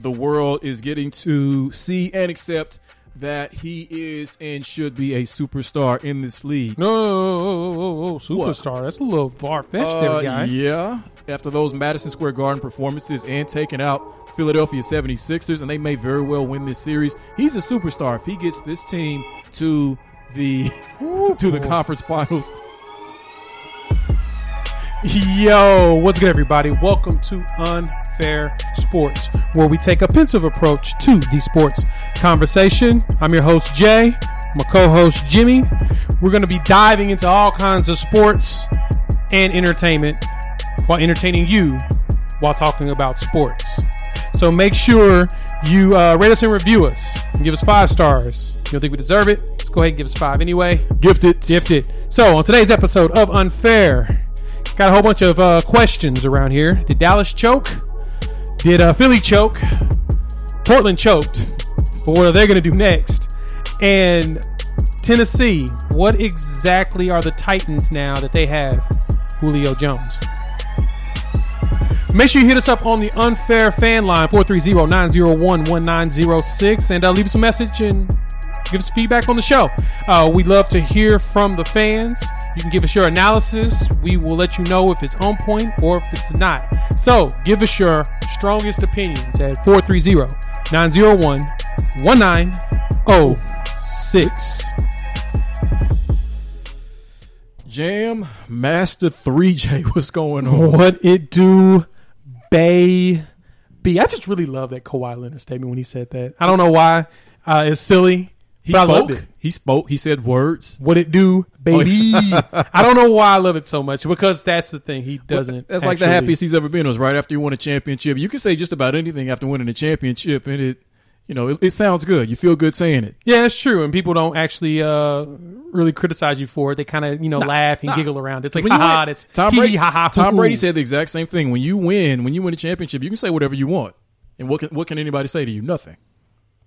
The world is getting to see and accept that he is and should be a superstar in this league. No, superstar. That's a little far fetched, Uh, there, guy. Yeah, after those Madison Square Garden performances and taking out Philadelphia 76ers, and they may very well win this series. He's a superstar if he gets this team to the to the conference finals. Yo, what's good, everybody? Welcome to Unfair Sports, where we take a pensive approach to the sports conversation. I'm your host, Jay. My co host, Jimmy. We're going to be diving into all kinds of sports and entertainment while entertaining you while talking about sports. So make sure you uh, rate us and review us and give us five stars. You don't think we deserve it? Let's go ahead and give us five anyway. Gifted. Gifted. So on today's episode of Unfair, got a whole bunch of uh, questions around here. Did Dallas choke? Did uh, Philly choke? Portland choked. But what are they going to do next? And Tennessee, what exactly are the Titans now that they have Julio Jones? Make sure you hit us up on the unfair fan line 430-901-1906 and uh, leave us a message and give us feedback on the show. Uh, we love to hear from the fans. You can give us your analysis. We will let you know if it's on point or if it's not. So give us your strongest opinions at 430 901 1906. Jam Master 3J, what's going on? What it do, baby? I just really love that Kawhi Leonard statement when he said that. I don't know why. Uh, it's silly. He but spoke. He spoke. He said words. What it do, baby? I don't know why I love it so much because that's the thing. He doesn't. That's like the happiest he's ever been. Was right after you won a championship. You can say just about anything after winning a championship, and it, you know, it, it sounds good. You feel good saying it. Yeah, it's true. And people don't actually uh, really criticize you for it. They kind of you know laugh and nah. giggle around. It's like When win- That's Tom Brady. ha ha. Tom Brady said the exact same thing. When you win, when you win a championship, you can say whatever you want. And what can, what can anybody say to you? Nothing.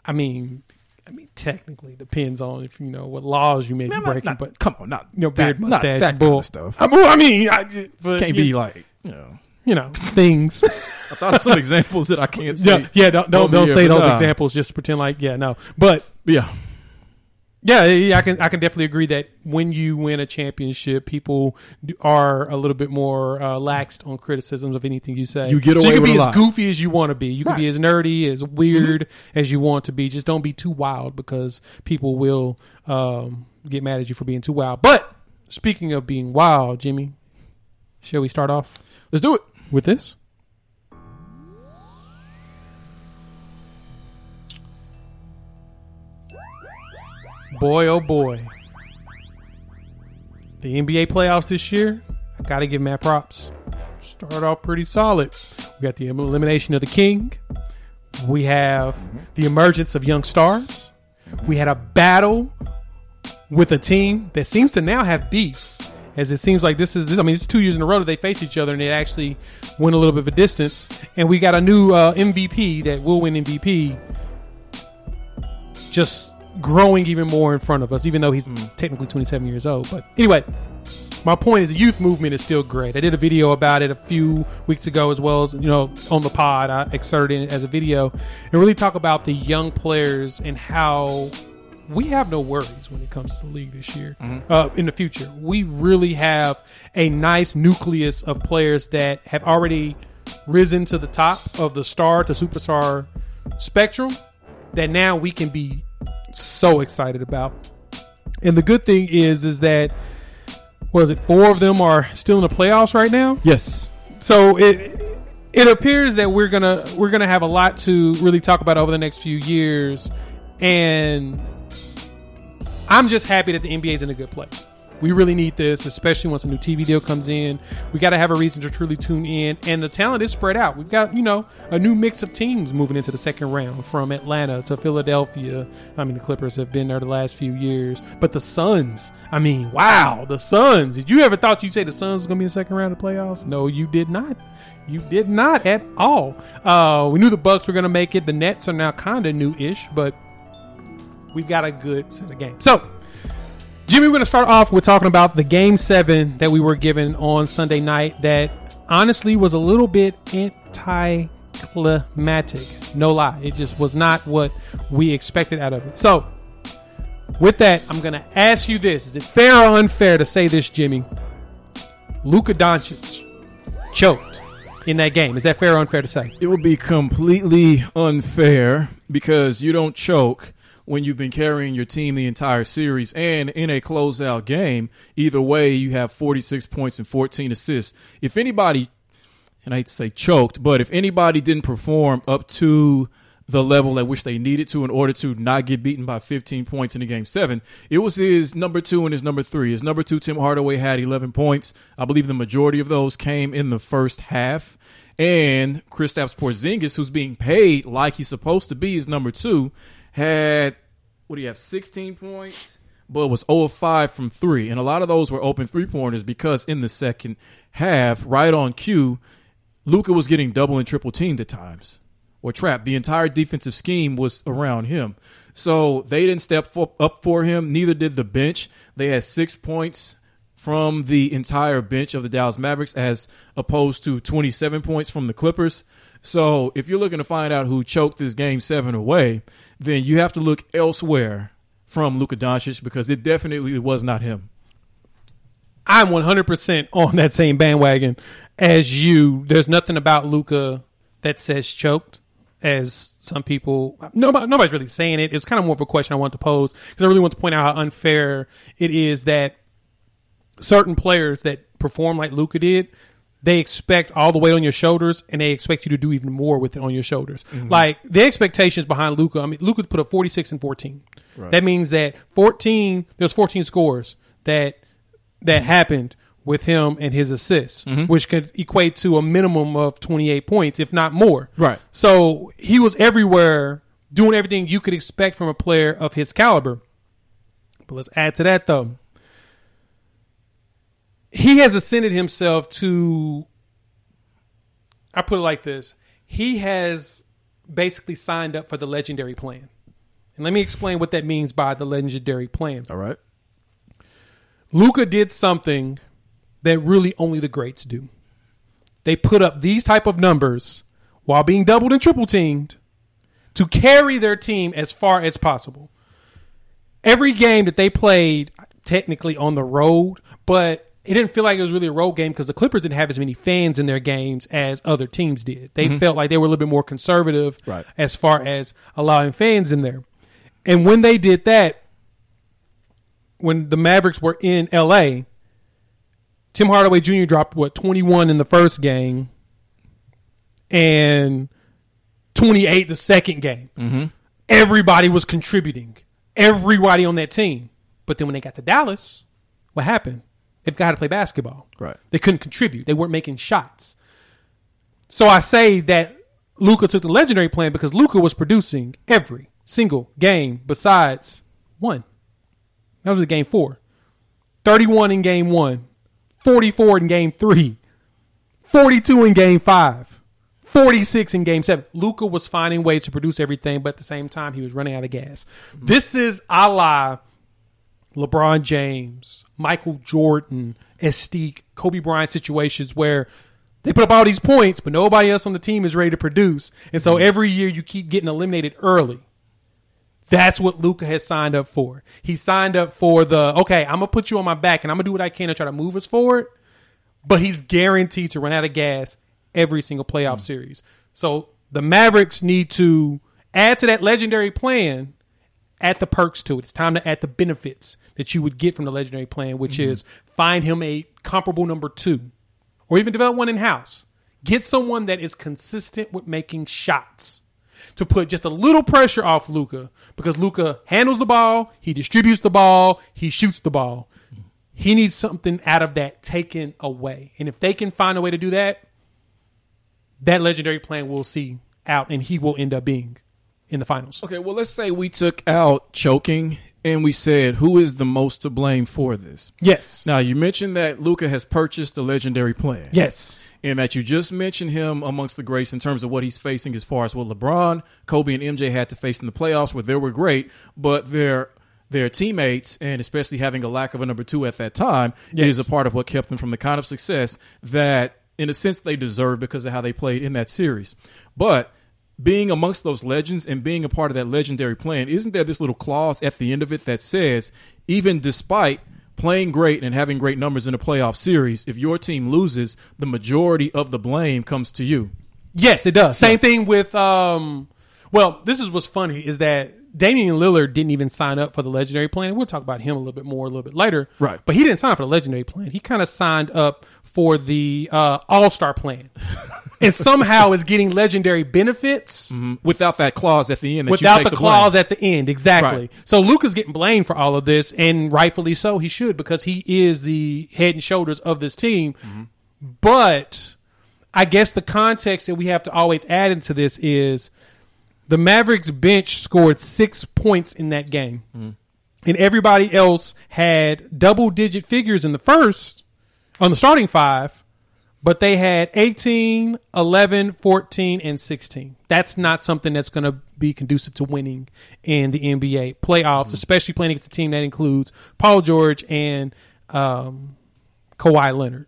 I mean, I mean, technically depends on if you know what laws you may be breaking, not- but come on, not you know, beard, that, mustache, that bull kind of stuff. I mean, I mean, I, Can't be like you know. you know things. I thought of some examples that I can't say. yeah, yeah. Don't don't, don't say those nah. examples. Just pretend like yeah, no. But Yeah, Yeah, I can I can definitely agree that when you win a championship, people are a little bit more uh, laxed on criticisms of anything you say. You get so away you can be as lot. goofy as you want to be. You can be as nerdy, as weird as you want to be. Just don't be too wild because people will um, get mad at you for being too wild. But speaking of being wild, Jimmy, shall we start off let's do it. with this? Boy, oh boy. The NBA playoffs this year, I got to give Matt props. Start off pretty solid. We got the elimination of the king. We have the emergence of young stars. We had a battle with a team that seems to now have beef. As it seems like this is, this, I mean, it's two years in a row that they face each other and it actually went a little bit of a distance. And we got a new uh, MVP that will win MVP just growing even more in front of us, even though he's technically 27 years old. But anyway, my point is the youth movement is still great. I did a video about it a few weeks ago as well as, you know, on the pod. I excerpted it as a video and really talk about the young players and how we have no worries when it comes to the league this year. Uh, in the future, we really have a nice nucleus of players that have already risen to the top of the star to superstar spectrum that now we can be so excited about. And the good thing is, is that was it four of them are still in the playoffs right now. Yes. So it it appears that we're gonna we're gonna have a lot to really talk about over the next few years, and I'm just happy that the NBA is in a good place. We really need this, especially once a new TV deal comes in. We got to have a reason to truly tune in, and the talent is spread out. We've got you know a new mix of teams moving into the second round, from Atlanta to Philadelphia. I mean, the Clippers have been there the last few years, but the Suns. I mean, wow, the Suns. Did you ever thought you'd say the Suns was going to be in the second round of the playoffs? No, you did not. You did not at all. Uh, we knew the Bucks were going to make it. The Nets are now kind of new-ish, but we've got a good set of games. So, Jimmy, we're going to start off with talking about the game seven that we were given on Sunday night that honestly was a little bit anticlimactic. No lie. It just was not what we expected out of it. So, with that, I'm going to ask you this Is it fair or unfair to say this, Jimmy? Luka Doncic choked in that game. Is that fair or unfair to say? It would be completely unfair because you don't choke when you've been carrying your team the entire series and in a closeout game. Either way, you have 46 points and 14 assists. If anybody, and I hate to say choked, but if anybody didn't perform up to the level at which they needed to in order to not get beaten by 15 points in the game seven. It was his number two and his number three. His number two, Tim Hardaway, had 11 points. I believe the majority of those came in the first half. And Kristaps Porzingis, who's being paid like he's supposed to be, is number two, had what do you have? 16 points, but was 0 of 5 from three, and a lot of those were open three pointers because in the second half, right on cue, Luka was getting double and triple teamed at times or trapped. The entire defensive scheme was around him. So they didn't step up for him. Neither did the bench. They had six points from the entire bench of the Dallas Mavericks as opposed to 27 points from the Clippers. So if you're looking to find out who choked this game seven away, then you have to look elsewhere from Luka Doncic because it definitely was not him. I'm 100% on that same bandwagon as you. There's nothing about Luka that says choked as some people nobody, nobody's really saying it it's kind of more of a question i want to pose because i really want to point out how unfair it is that certain players that perform like luka did they expect all the weight on your shoulders and they expect you to do even more with it on your shoulders mm-hmm. like the expectations behind Luka, i mean Luka put up 46 and 14 right. that means that 14 there's 14 scores that that happened with him and his assists, mm-hmm. which could equate to a minimum of 28 points, if not more. Right. So he was everywhere doing everything you could expect from a player of his caliber. But let's add to that, though. He has ascended himself to, I put it like this he has basically signed up for the legendary plan. And let me explain what that means by the legendary plan. All right. Luka did something that really only the greats do. They put up these type of numbers while being doubled and triple teamed to carry their team as far as possible. Every game that they played, technically on the road, but it didn't feel like it was really a road game because the Clippers didn't have as many fans in their games as other teams did. They mm-hmm. felt like they were a little bit more conservative right. as far as allowing fans in there. And when they did that, when the Mavericks were in LA, Tim Hardaway Jr. dropped what 21 in the first game and 28 the second game. Mm-hmm. Everybody was contributing. Everybody on that team. But then when they got to Dallas, what happened? They've got to play basketball. Right. They couldn't contribute. They weren't making shots. So I say that Luka took the legendary plan because Luka was producing every single game besides one. That was the game four. 31 in game one, 44 in game three, 42 in game five, 46 in game seven. Luka was finding ways to produce everything, but at the same time, he was running out of gas. Mm-hmm. This is a la LeBron James, Michael Jordan, Estique, Kobe Bryant situations where they put up all these points, but nobody else on the team is ready to produce. And so mm-hmm. every year you keep getting eliminated early. That's what Luka has signed up for. He signed up for the okay, I'm gonna put you on my back and I'm gonna do what I can to try to move us forward. But he's guaranteed to run out of gas every single playoff mm. series. So the Mavericks need to add to that legendary plan, add the perks to it. It's time to add the benefits that you would get from the legendary plan, which mm-hmm. is find him a comparable number two, or even develop one in house. Get someone that is consistent with making shots to put just a little pressure off Luka because Luka handles the ball, he distributes the ball, he shoots the ball. He needs something out of that taken away. And if they can find a way to do that, that legendary plan will see out and he will end up being in the finals. Okay, well, let's say we took out choking and we said who is the most to blame for this. Yes. Now you mentioned that Luka has purchased the legendary plan. Yes. And that you just mentioned him amongst the greats in terms of what he's facing as far as what LeBron, Kobe, and MJ had to face in the playoffs, where they were great, but their their teammates and especially having a lack of a number two at that time Yes. is a part of what kept them from the kind of success that, in a sense, they deserve because of how they played in that series. But being amongst those legends and being a part of that legendary plan, isn't there this little clause at the end of it that says, even despite playing great and having great numbers in a playoff series, if your team loses, the majority of the blame comes to you? Yes, it does. Same thing with um well, this is what's funny is that Damian Lillard didn't even sign up for the legendary plan. We'll talk about him a little bit more a little bit later. Right. But he didn't sign up for the legendary plan. He kind of signed up for the uh, all-star plan. and somehow is getting legendary benefits Without that clause at the end, that you without take the, the blame. clause at the end. Exactly. Right. So Luka's getting blamed for all of this, and rightfully so. He should because he is the head and shoulders of this team. But I guess the context that we have to always add into this is the Mavericks bench scored six points in that game, and everybody else had double digit figures in the first on the starting five but they had 18, 11, 14, and 16. That's not something that's going to be conducive to winning in the NBA playoffs, especially playing against a team that includes Paul George and um, Kawhi Leonard.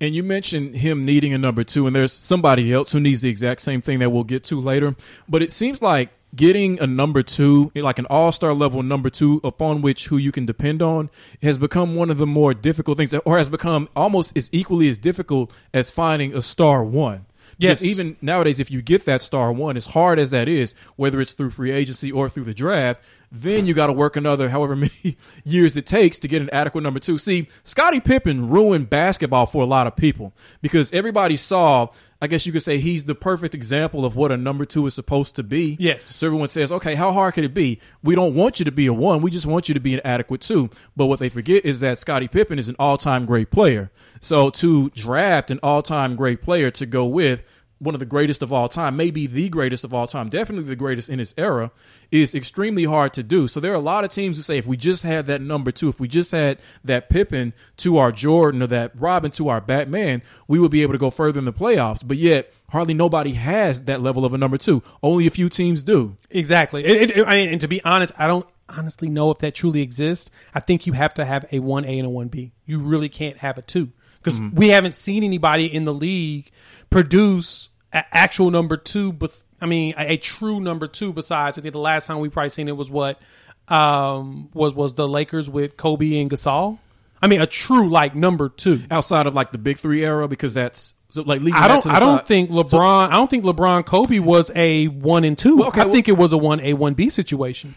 And you mentioned him needing a number two, and there's somebody else who needs the exact same thing that we'll get to later. But it seems like getting a number two, like an all star level number two, upon which who you can depend on, has become one of the more difficult things, or has become almost as equally as difficult as finding a star one. Yes. Because even nowadays, if you get that star one, as hard as that is, whether it's through free agency or through the draft, then you got to work another however many years it takes to get an adequate number two. See, Scottie Pippen ruined basketball for a lot of people because everybody saw. I guess you could say he's the perfect example of what a number two is supposed to be. Yes. So everyone says, okay, how hard could it be? We don't want you to be a one. We just want you to be an adequate two. But what they forget is that Scottie Pippen is an all time great player. So to draft an all time great player to go with one of the greatest of all time, maybe the greatest of all time, definitely the greatest in his era, is extremely hard to do. So there are a lot of teams who say if we just had that number two, if we just had that Pippen to our Jordan or that Robin to our Batman, we would be able to go further in the playoffs. But yet, hardly nobody has that level of a number two. Only a few teams do. Exactly. I mean, and to be honest, I don't honestly know if that truly exists. I think you have to have a 1A and a 1B. You really can't have a 2 because we haven't seen anybody in the league produce an actual number 2 but I mean a, a true number 2 besides I think the last time we probably seen it was what um was was the Lakers with Kobe and Gasol. I mean a true like number 2. Outside of like the big three era, because that's so like I don't. to the I don't think LeBron. I don't think LeBron Kobe was a one and two. Well, okay, I well- think it was a one A one B situation.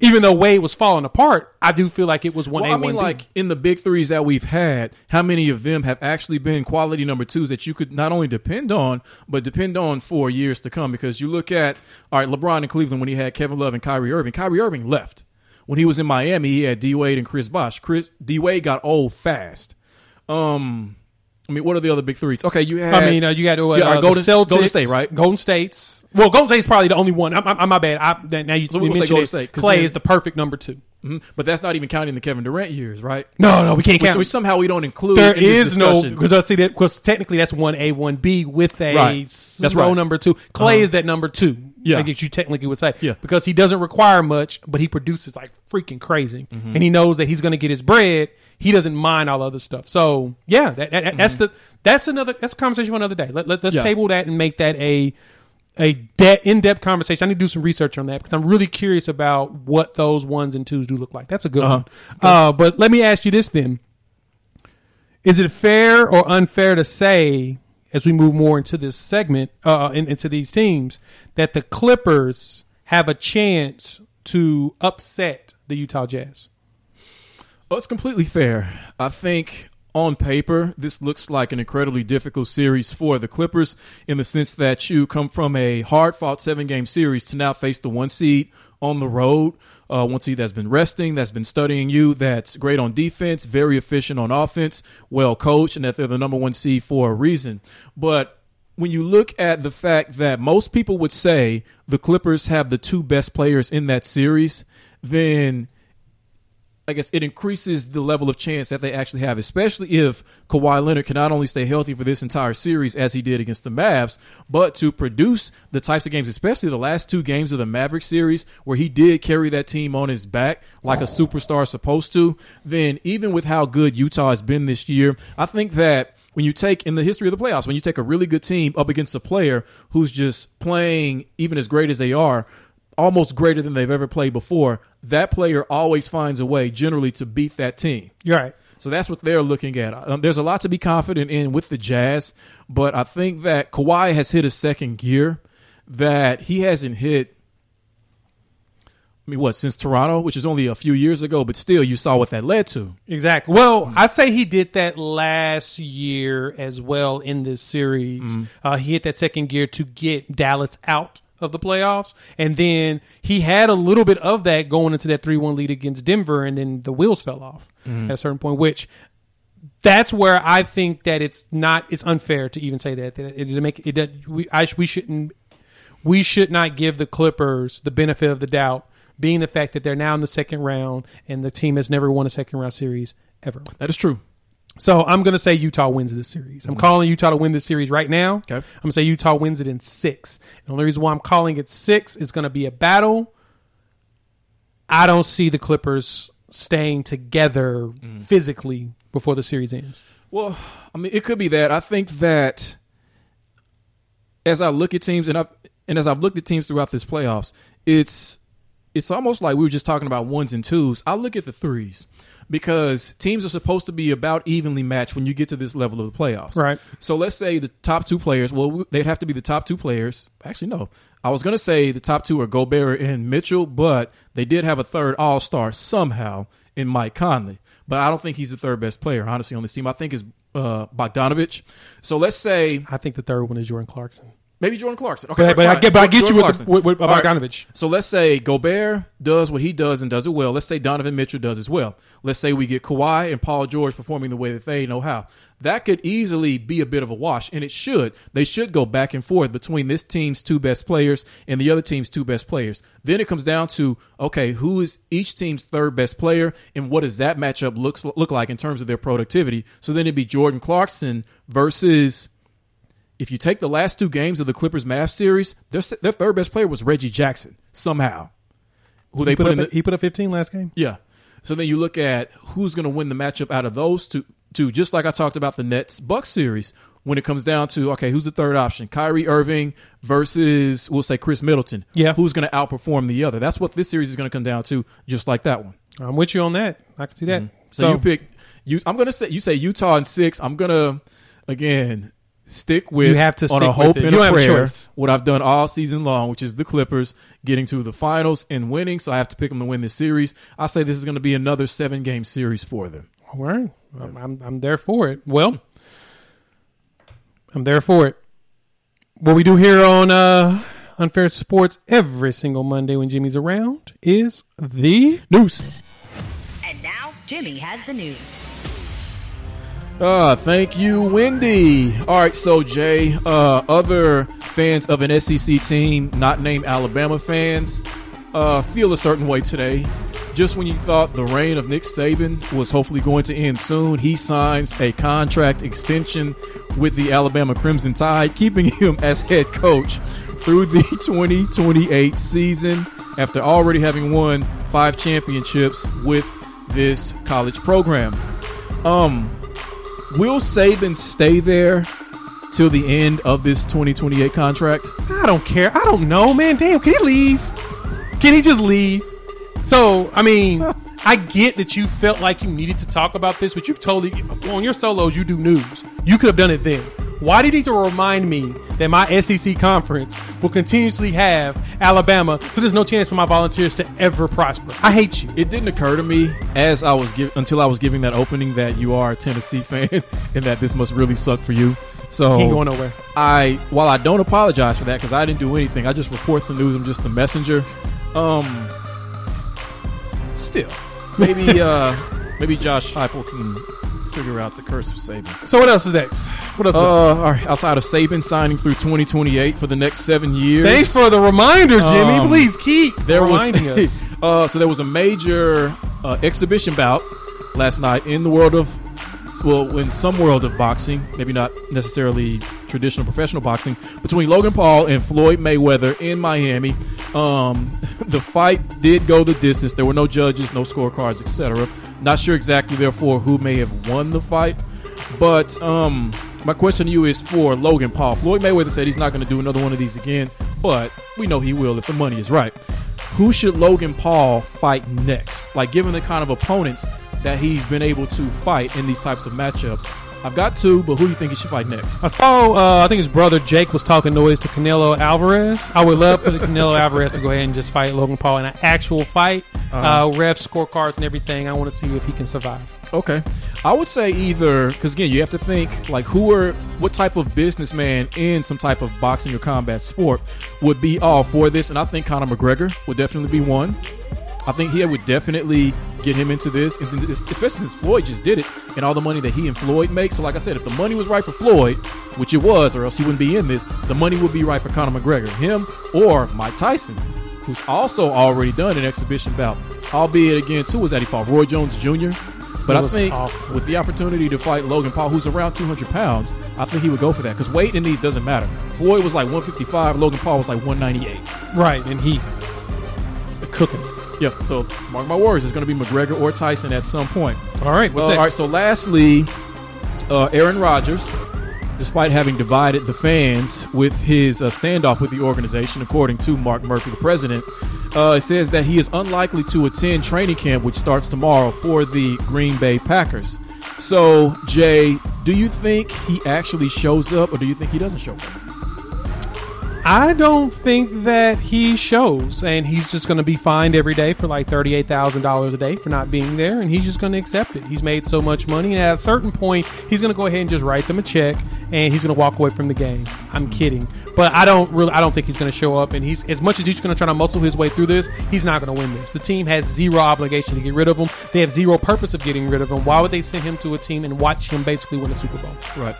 Even though Wade was falling apart, I do feel like it was one Well, A I mean, one like in the big threes that we've had, how many of them have actually been quality number twos that you could not only depend on, but depend on for years to come? Because you look at, all right, LeBron in Cleveland when he had Kevin Love and Kyrie Irving. Kyrie Irving left. When he was in Miami, he had D Wade and Chris Bosh. Chris D Wade got old fast. Um, I mean, what are the other big threes? Okay, you had. I mean, uh, you got to uh, Yeah, uh, Golden- Celtics, Golden State, right? Golden States. Well, Golden State's probably the only one. I'm, I'm, I'm my bad. I, now you, So you mentioned Golden. State, Clay then- is the perfect number two. Mhm. but that's not even counting the Kevin Durant years, right? No, no, we can't Which, count. which somehow we don't include. there in is no because I see that because technically that's one A one B with a Right. That's row right. number two. Clay Uh-huh. is that number two. Yeah. I guess you technically would say. Yeah. because he doesn't require much, but he produces like freaking crazy, Mm-hmm. and he knows that he's going to get his bread. He doesn't mind all other stuff. So yeah, that, that- that's the that's another that's a conversation for another day. Let, let, us Mm-hmm. Yeah. table that and make that a a de- in depth conversation. I need to do some research on that because I'm really curious about what those ones and twos do look like. That's a good Uh-huh. one. Uh, but let me ask you this then. Is it fair or unfair to say, as we move more into this segment, uh, in, into these teams, that the Clippers have a chance to upset the Utah Jazz? Well, it's completely fair. I think on paper, this looks like an incredibly difficult series for the Clippers in the sense that you come from a hard fought seven game series to now face the one seed on the road. Uh, one seed that's been resting, that's been studying you, that's great on defense, very efficient on offense, well coached, and that they're the number one seed for a reason. But when you look at the fact that most people would say the Clippers have the two best players in that series, then I guess it increases the level of chance that they actually have, especially if Kawhi Leonard can not only stay healthy for this entire series as he did against the Mavs, but to produce the types of games, especially the last two games of the Maverick series where he did carry that team on his back like a superstar is supposed to, then even with how good Utah has been this year, I think that when you take in the history of the playoffs, when you take a really good team up against a player who's just playing even as great as they are, almost greater than they've ever played before, that player always finds a way generally to beat that team. You're right. So that's what they're looking at. Um, there's a lot to be confident in with the Jazz, but I think that Kawhi has hit a second gear that he hasn't hit. I mean, what since Toronto, which is only a few years ago, but still, you saw what that led to. Exactly. Well, I'd say he did that last year as well in this series. Mm-hmm. Uh, he hit that second gear to get Dallas out of the playoffs, and then he had a little bit of that going into that three-one lead against Denver, and then the wheels fell off Mm-hmm. at a certain point. Which that's where I think that it's not. It's unfair to even say that. That it, it make it. That we I, we shouldn't. We should not give the Clippers the benefit of the doubt, being the fact that they're now in the second round and the team has never won a second round series ever. That is true. So I'm going to say Utah wins this series. I'm mm-hmm. calling Utah to win this series right now. Okay. I'm going to say Utah wins it in six. The only reason why I'm calling it six is going to be a battle. I don't see the Clippers staying together mm. physically before the series ends. Well, I mean, it could be that. I think that as I look at teams and I and as I've looked at teams throughout this playoffs, it's it's almost like we were just talking about ones and twos. I look at the threes because teams are supposed to be about evenly matched when you get to this level of the playoffs. Right. So let's say the top two players. Well, they'd have to be the top two players. Actually, no. I was going to say the top two are Gobert and Mitchell, but they did have a third All Star somehow in Mike Conley. But I don't think he's the third best player, honestly, on this team. I think is uh, Bogdanovic. So let's say I think the third one is Jordan Clarkson. Maybe Jordan Clarkson. Okay, But, but I get, but I get you with, the, with, with right. So let's say Gobert does what he does and does it well. Let's say Donovan Mitchell does as well. Let's say we get Kawhi and Paul George performing the way that they know how. That could easily be a bit of a wash, and it should. They should go back and forth between this team's two best players and the other team's two best players. Then it comes down to okay, who is each team's third best player, and what does that matchup looks look like in terms of their productivity? So then it'd be Jordan Clarkson versus if you take the last two games of the Clippers Mavs series, their their third best player was Reggie Jackson somehow, who they He put, put, in up, the he put up 15 last game. yeah. So then you look at who's going to win the matchup out of those two. Two, just like I talked about the Nets Bucks series, when it comes down to okay, who's the third option? Kyrie Irving versus we'll say Khris Middleton. Yeah. who's going to outperform the other? That's what this series is going to come down to, just like that one. I'm with you on that. I can see that. Mm-hmm. So, you pick you. I'm going to say you say Utah in six. I'm going to again stick with You have to on stick a with hope it. and You a don't have a prayer. What I've done all season long, which is the Clippers getting to the finals and winning. So I have to pick them to win this series. I say this is going to be another seven game series for them. All right. I'm, I'm, I'm there for it. Well, I'm there for it. What we do here on uh, Unfair Sports every single Monday when Jimmy's around is the News. And now, Jimmy has the news. Uh, thank you, Wendy. All right, so Jay, uh, other fans of an SEC team, not named Alabama fans, uh, feel a certain way today. Just when you thought the reign of Nick Saban was hopefully going to end soon, he signs a contract extension with the Alabama Crimson Tide, keeping him as head coach through the 2028 season after already having won five championships with this college program. Um, Will Saban stay there till the end of this 2028 contract? I don't care. I don't know, man. Damn, can he leave? Can he just leave? So, I mean, I get that you felt like you needed to talk about this, but you totally on your solos you do news. You could have done it then. Why do you need to remind me that my SEC conference will continuously have Alabama, so there's no chance for my volunteers to ever prosper? I hate you. It didn't occur to me as I was give, until I was giving that opening that you are a Tennessee fan and that this must really suck for you. So Ain't going nowhere. I while I don't apologize for that because I didn't do anything, I just report the news. I'm just the messenger. Um, still, maybe uh, maybe Josh Heupel can figure out the curse of Saban. So what else is next? What else? is Uh, all right, outside of Saban signing through 2028 for the next seven years. Thanks for the reminder, Jimmy. Um, Please keep there reminding was us. uh, so there was a major uh, exhibition bout last night in the world of well in some world of boxing maybe not necessarily traditional professional boxing between Logan Paul and Floyd Mayweather in Miami um, the fight did go the distance there were no judges no scorecards etc not sure exactly therefore who may have won the fight but um, my question to you is for Logan Paul Floyd Mayweather said he's not going to do another one of these again but we know he will if the money is right who should Logan Paul fight next? Like, given the kind of opponents that he's been able to fight in these types of matchups. I've got two, but who do you think he should fight next? I saw. Uh, I think his brother Jake was talking noise to Canelo Alvarez. I would love for the Canelo Alvarez to go ahead and just fight Logan Paul in an actual fight. uh ref scorecards and everything. I want to see if he can survive. Okay, I would say either because again, you have to think like who are what type of businessman in some type of boxing or combat sport would be all for this, and I think Conor McGregor would definitely be one. I think he would definitely get him into this, and especially since Floyd just did it, and all the money that he and Floyd make. So, like I said, if the money was right for Floyd, which it was, or else he wouldn't be in this, the money would be right for Conor McGregor, him or Mike Tyson, who's also already done an exhibition bout, albeit against who was that he fought? Roy Jones Jr. But I think awful. with the opportunity to fight Logan Paul, who's around 200 pounds, I think he would go for that because weight in these doesn't matter. Floyd was like 155, Logan Paul was like 198. Right, and he cooking. Yeah, so mark my words, it's going to be McGregor or Tyson at some point. All right, what's Uh, next? all right, so lastly, uh, Aaron Rodgers, despite having divided the fans with his uh, standoff with the organization, according to Mark Murphy, the president, uh, it says that he is unlikely to attend training camp, which starts tomorrow for the Green Bay Packers. So, Jay, do you think he actually shows up, or do you think he doesn't show up? I don't think that he shows, and he's just going to be fined every day for like thirty-eight thousand dollars a day for not being there, and he's just going to accept it. He's made so much money, and at a certain point, he's going to go ahead and just write them a check, and he's going to walk away from the game. I'm kidding, but I don't really, I don't think he's going to show up, and he's as much as he's going to try to muscle his way through this, he's not going to win this. The team has zero obligation to get rid of him. They have zero purpose of getting rid of him. Why would they send him to a team and watch him basically win a Super Bowl? Right.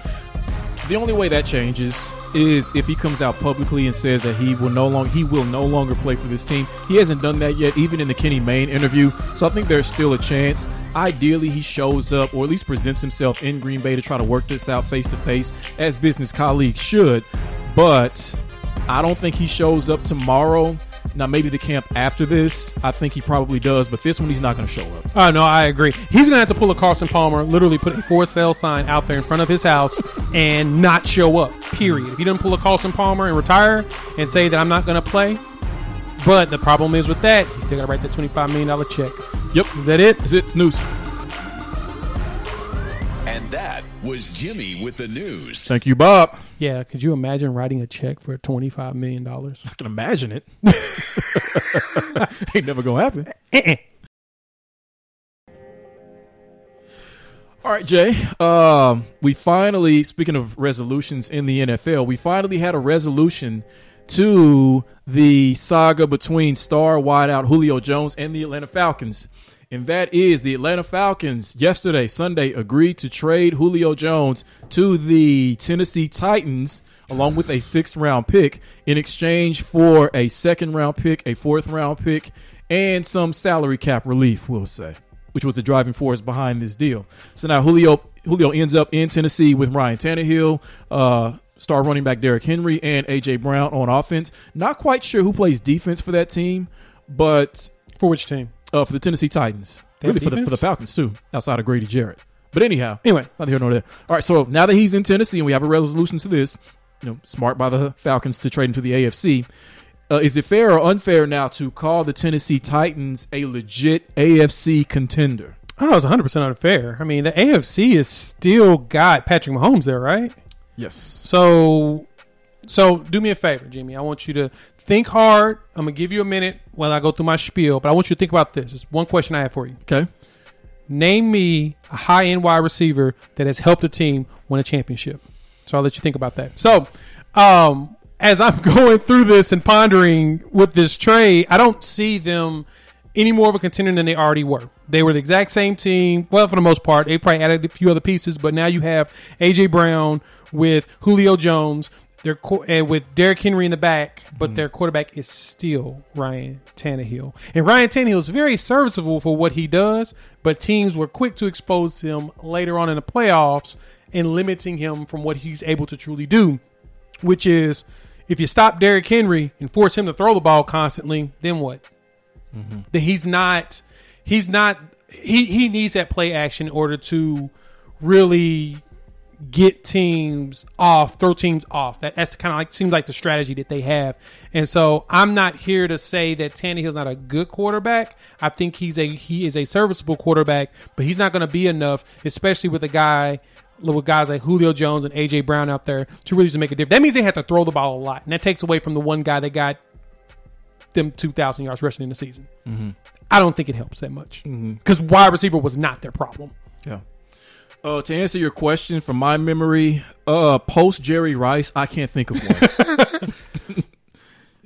The only way that changes is if he comes out publicly and says that he will no longer he will no longer play for this team. He hasn't done that yet, even in the Kenny Mayne interview. So I think there's still a chance. Ideally, he shows up or at least presents himself in Green Bay to try to work this out face to face, as business colleagues should. But I don't think he shows up tomorrow. Now, maybe the camp after this, I think he probably does, but this one he's not going to show up. Oh no, I agree. He's gonna have to pull a Carson Palmer, literally put a for sale sign out there in front of his house and not show up. Period. If he doesn't pull a Carson Palmer and retire and say that I'm not gonna play, but the problem is with that, he's still gotta write that twenty five million dollar check. Yep. Is that it? That's it. Snooze. And that was Jimmy with the news. Thank you, Bob. Yeah. Could you imagine writing a check for twenty five million dollars? I can imagine it. Ain't never gonna happen. All right, Jay. Um, we finally, speaking of resolutions in the NFL, we finally had a resolution to the saga between star wideout Julio Jones and the Atlanta Falcons. And that is the Atlanta Falcons yesterday, Sunday, agreed to trade Julio Jones to the Tennessee Titans along with a sixth round pick in exchange for a second round pick, a fourth round pick, and some salary cap relief, we'll say, which was the driving force behind this deal. So now Julio Julio ends up in Tennessee with Ryan Tannehill, uh, star running back Derrick Henry, and AJ Brown on offense. Not quite sure who plays defense for that team, but For which team? Uh, for the Tennessee Titans, They really for the, for the? Falcons too, outside of Grady Jarrett. But anyhow, Anyway. neither here nor there. All right, so now that he's in Tennessee and we have a resolution to this, you know, smart by the Falcons to trade him to the AFC. Uh, is it fair or unfair now to call the Tennessee Titans a legit AFC contender? Oh, it's 100 percent unfair. I mean, the AFC has still got Patrick Mahomes there, right? Yes. So, so do me a favor, Jimmy. I want you to think hard. I'm gonna give you a minute while I go through my spiel, but I want you to think about this. It's one question I have for you. Okay. Name me a high end wide receiver that has helped a team win a championship. So I'll let you think about that. So, um, as I'm going through this and pondering with this trade, I don't see them any more of a contender than they already were. They were the exact same team. Well, for the most part, they probably added a few other pieces, but now you have AJ Brown with Julio Jones. Their and with Derrick Henry in the back, but mm-hmm. their quarterback is still Ryan Tannehill. And Ryan Tannehill is very serviceable for what he does, but teams were quick to expose him later on in the playoffs and limiting him from what he's able to truly do, which is if you stop Derrick Henry and force him to throw the ball constantly, then what? Mm-hmm. That he's not he's not he he needs that play action in order to really get teams off, throw teams off. That that's kind of like seems like the strategy that they have. And so I'm not here to say that Tannehill's not a good quarterback. I think he's a he is a serviceable quarterback, but he's not going to be enough, especially with a guy with guys like Julio Jones and AJ Brown out there to really just make a difference. That means they have to throw the ball a lot, and that takes away from the one guy that got them 2,000 yards rushing in the season. Mm-hmm. I don't think it helps that much mm-hmm. because wide receiver was not their problem. Yeah. Uh, to answer your question, from my memory, uh, post Jerry Rice, I can't think of one.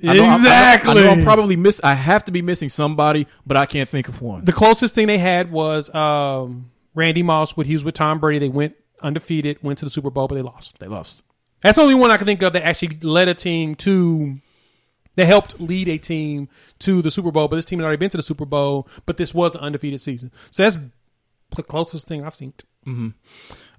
I know I'm- I I know I'm probably miss. I have to be missing somebody, but I can't think of one. the closest thing they had was um, Randy Moss. When he was with Tom Brady, they went undefeated, went to the Super Bowl, but they lost. They lost. That's the only one I can think of that actually led a team to. That helped lead a team to the Super Bowl, but this team had already been to the Super Bowl. But this was an undefeated season, so that's the closest thing I've seen. Mm-hmm.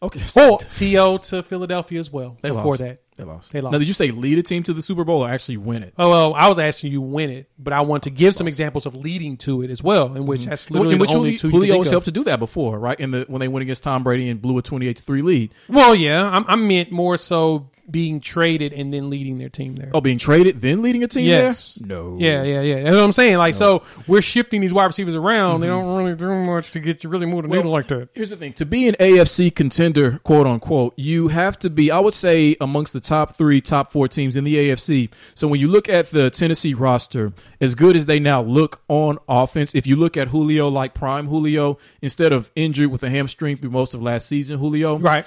Okay. Oh, To to Philadelphia as well. They before lost. that, They lost. They lost. Now, did you say lead a team to the Super Bowl or actually win it? Oh well, I was asking you win it, but I want to give some examples of leading to it as well, in which mm-hmm. that's literally in which only Julio, two. you Julio think helped to do that before, right? In the when they went against Tom Brady and blew a twenty-eight to three lead. Well, yeah, I'm, I meant more so being traded and then leading their team there. Oh, being traded then leading a team Yes. there? No. Yeah, yeah, yeah. That's what I'm saying. Like, so we're shifting these wide receivers around. They mm-hmm. don't really do much to get you really move the needle like that. Here's the thing: to be an AFC contender, quote unquote, you have to be, I would say, amongst the top three, top four teams in the AFC. So when you look at the Tennessee roster, as good as they now look on offense, if you look at Julio like prime Julio, instead of injured with a hamstring through most of last season, Julio, Right.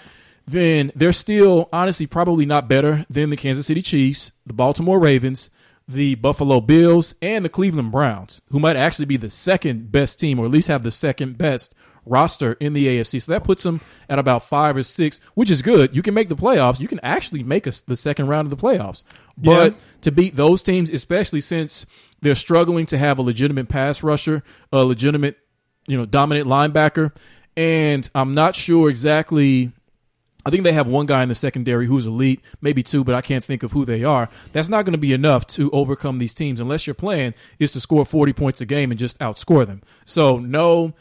Then they're still honestly probably not better than the Kansas City Chiefs, the Baltimore Ravens, the Buffalo Bills, and the Cleveland Browns, who might actually be the second best team, or at least have the second best roster in the AFC. So that puts them at about five or six, which is good. You can make the playoffs. You can actually make us the second round of the playoffs. But Yeah. to beat those teams, especially since they're struggling to have a legitimate pass rusher, a legitimate, you know, dominant linebacker, and I'm not sure exactly. I think they have one guy in the secondary who's elite, maybe two, but I can't think of who they are. That's not going to be enough to overcome these teams unless your plan is to score 40 points a game and just outscore them. So, no,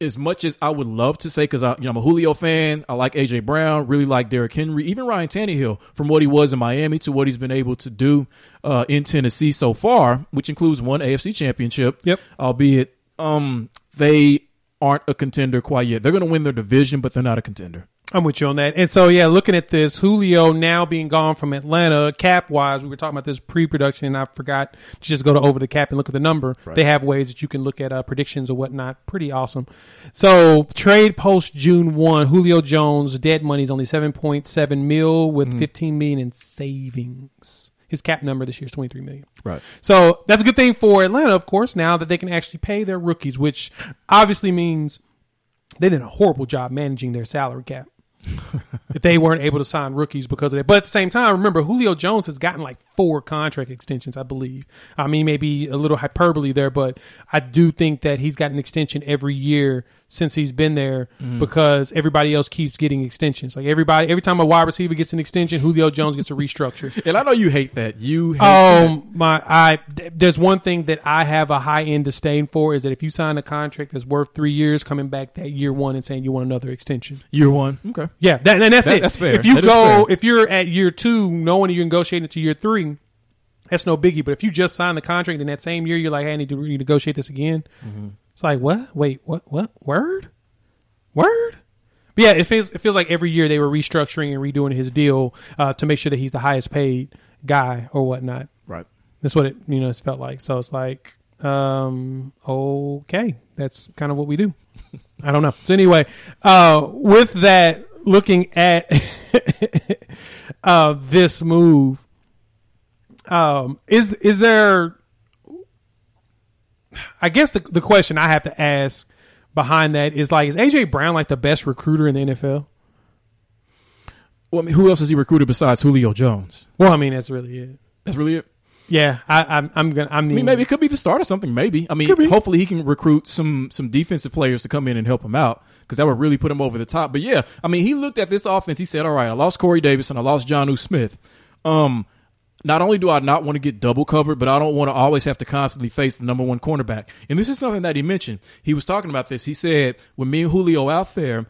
as much as I would love to say, because you know, I'm a Julio fan, I like AJ Brown, really like Derrick Henry, even Ryan Tannehill, from what he was in Miami to what he's been able to do uh, in Tennessee so far, which includes one AFC championship. Yep. Albeit, um, they aren't a contender quite yet. They're going to win their division, but they're not a contender. I'm with you on that. And so, yeah, looking at this, Julio now being gone from Atlanta, cap wise, we were talking about this pre production, and I forgot to just go to over the cap and look at the number. They have ways that you can look at uh, predictions or whatnot. Pretty awesome. So, trade post June 1, Julio Jones, dead money is only 7.7 mil with 15 million in savings. His cap number this year is 23 million. Right. So that's a good thing for Atlanta, of course, now that they can actually pay their rookies, which obviously means they did a horrible job managing their salary cap. If they weren't able to sign rookies because of that. But at the same time, remember, Julio Jones has gotten like four contract extensions, I believe. I mean, maybe a little hyperbole there, but I do think that he's got an extension every year since he's been there because everybody else keeps getting extensions. Like everybody, every time a wide receiver gets an extension, Julio Jones gets a restructure. And I know you hate that. You hate that. Um, my I th- there's one thing that I have a high end disdain for is that if you sign a contract that's worth three years, coming back that year one and saying you want another extension. year one. Okay. Yeah, that, and that's That- it. that's fair. If you That is go, fair. if you're at year two, knowing you're negotiating to year three, that's no biggie. But if you just sign the contract in that same year, you're like, hey, I need to renegotiate this again. Mm-hmm. It's like, what? Wait, what? What? Word? Word? But yeah, it feels it feels like every year they were restructuring and redoing his deal uh, to make sure that he's the highest paid guy or whatnot. Right. That's what it you know it's felt like. So it's like, um, okay, that's kind of what we do. I don't know. So anyway, uh, with that, looking at uh, this move, um, is is there? I guess the the question I have to ask behind that is like, is AJ Brown like the best recruiter in the NFL? Well, I mean, who else has he recruited besides Julio Jones? Well, I mean that's really it. That's really it. Yeah, I, I'm I'm gonna I'm I mean, maybe it could be the start of something. Maybe. I mean, hopefully he can recruit some some defensive players to come in and help him out because that would really put him over the top. But yeah, I mean, he looked at this offense. He said, "All right, I lost Corey Davis and I lost John Smith. Um, not only do I not want to get double covered, but I don't want to always have to constantly face the number one cornerback. And this is something that he mentioned. He was talking about this. He said, with me and Julio out there,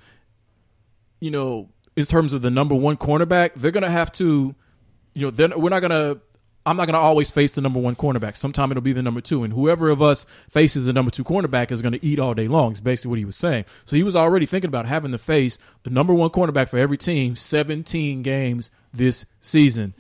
you know, in terms of the number one cornerback, they're to have to, you know, then we're not to. I'm not going to always face the number one cornerback. Sometime it'll be the number two, and whoever of us faces the number two cornerback is going to eat all day long. Is basically what he was saying. So he was already thinking about having to face the number one cornerback for every team, 17 games this season,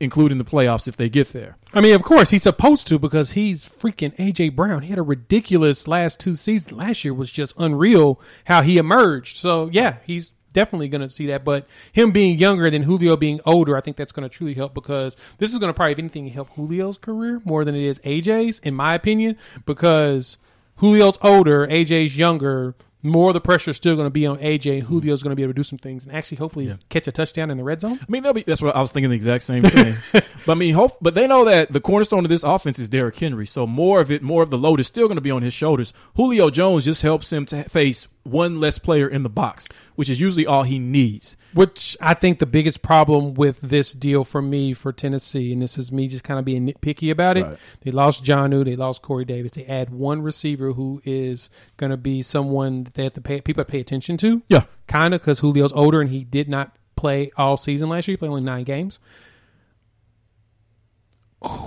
including the playoffs if they get there. I mean, of course, he's supposed to because he's freaking AJ Brown. He had a ridiculous last two seasons. Last year was just unreal how he emerged. So yeah, he's definitely going to see that. But him being younger than Julio being older, I think that's going to truly help because this is going to probably, if anything, help Julio's career more than it is AJ's, in my opinion, because Julio's older, AJ's younger. More of the pressure is still going to be on AJ. Julio's going to be able to do some things and actually, hopefully, catch a touchdown in the red zone. I mean, that'll be, that's what I was thinking. The exact same thing. but I mean, hope, but they know that the cornerstone of this offense is Derrick Henry. So more of it, more of the load is still going to be on his shoulders. Julio Jones just helps him to face one less player in the box, which is usually all he needs. Which I think the biggest problem with this deal for me for Tennessee, and this is me just kind of being nitpicky about it. Right. They lost Jonnu, they lost Corey Davis. They add one receiver who is going to be someone that they have to pay people to pay attention to. Yeah. kind of because Julio's older and he did not play all season last year. He played only nine games.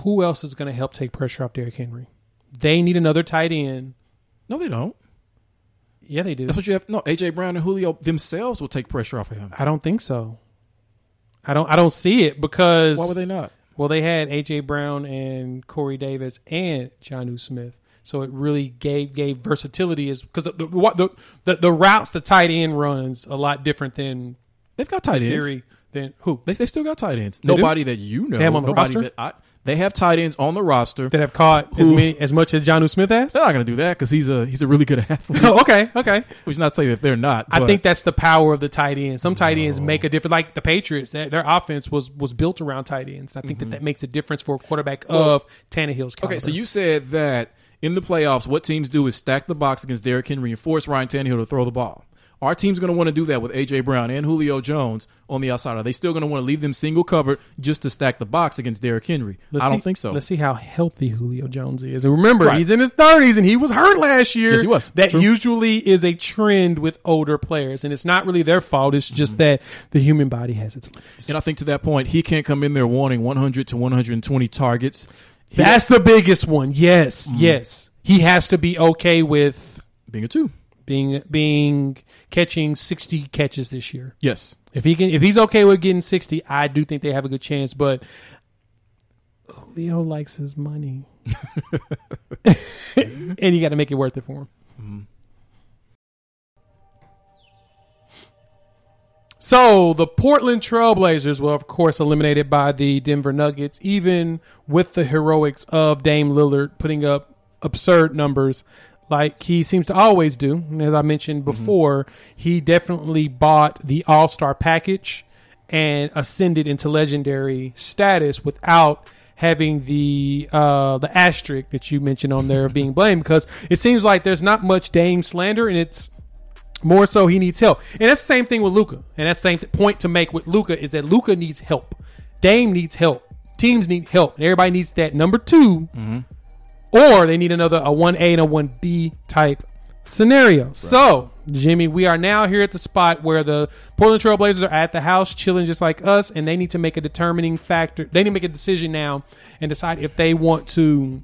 Who else is going to help take pressure off Derrick Henry? They need another tight end. No, they don't. Yeah, they do. That's what you have. No, AJ Brown and Julio themselves will take pressure off of him. I don't think so. I don't. I don't see it because Why would they not? Well, they had AJ Brown and Corey Davis and Jonnu Smith, so it really gave gave versatility. Is because the the, what- the the the routes the tight end runs a lot different than They've got tight ends. theory than who They they still got tight ends. They do? Nobody that you know. 'em on the nobody roster? that I, they have tight ends on the roster. that have caught as Who- many as much as Jonnu Smith has. They're not going to do that because he's a he's a really good athlete. oh, okay, okay. Which is not say that they're not. I think that's the power of the tight end. Some tight ends make a difference. Like the Patriots, their, their offense was was built around tight ends. I think that mm-hmm. that makes a difference for a quarterback of Tannehill's caliber. Okay, so you said that in the playoffs, what teams do is stack the box against Derrick Henry and force Ryan Tannehill to throw the ball. Our team's going to want to do that with AJ Brown and Julio Jones on the outside. Are they still going to want to leave them single covered just to stack the box against Derrick Henry? Let's I don't see- think so. Let's see how healthy Julio Jones is. And remember, Right. he's in his thirties and he was hurt last year. Yes, he was. That True. usually is a trend with older players, and it's not really their fault. It's just that the human body has its limits. Mm-hmm. And I think to that point, he can't come in there wanting 100 to 120 targets. He- That's the biggest one. Yes, Mm-hmm. yes. He has to be okay with being a two. Being being catching sixty catches this year. Yes. If he can, if he's okay with getting sixty, I do think they have a good chance. But Julio likes his money, and you got to make it worth it for him. Mm-hmm. So the Portland Trailblazers were, of course, eliminated by the Denver Nuggets, even with the heroics of Dame Lillard putting up absurd numbers like he seems to always do. And as I mentioned before, he definitely bought the All Star package and ascended into legendary status without having the uh, the asterisk that you mentioned on there being blamed because it seems like there's not much Dame slander and it's more so he needs help. And that's the same thing with Luka. And that's the same point to make with Luka is that Luka needs help. Dame needs help. Teams need help. And everybody needs that number 2 Or they need another a 1A and a 1B type scenario. So, Jimmy, we are now here at the spot where the Portland Trailblazers are at the house chilling just like us, and they need to make a determining factor. They need to make a decision now and decide if they want to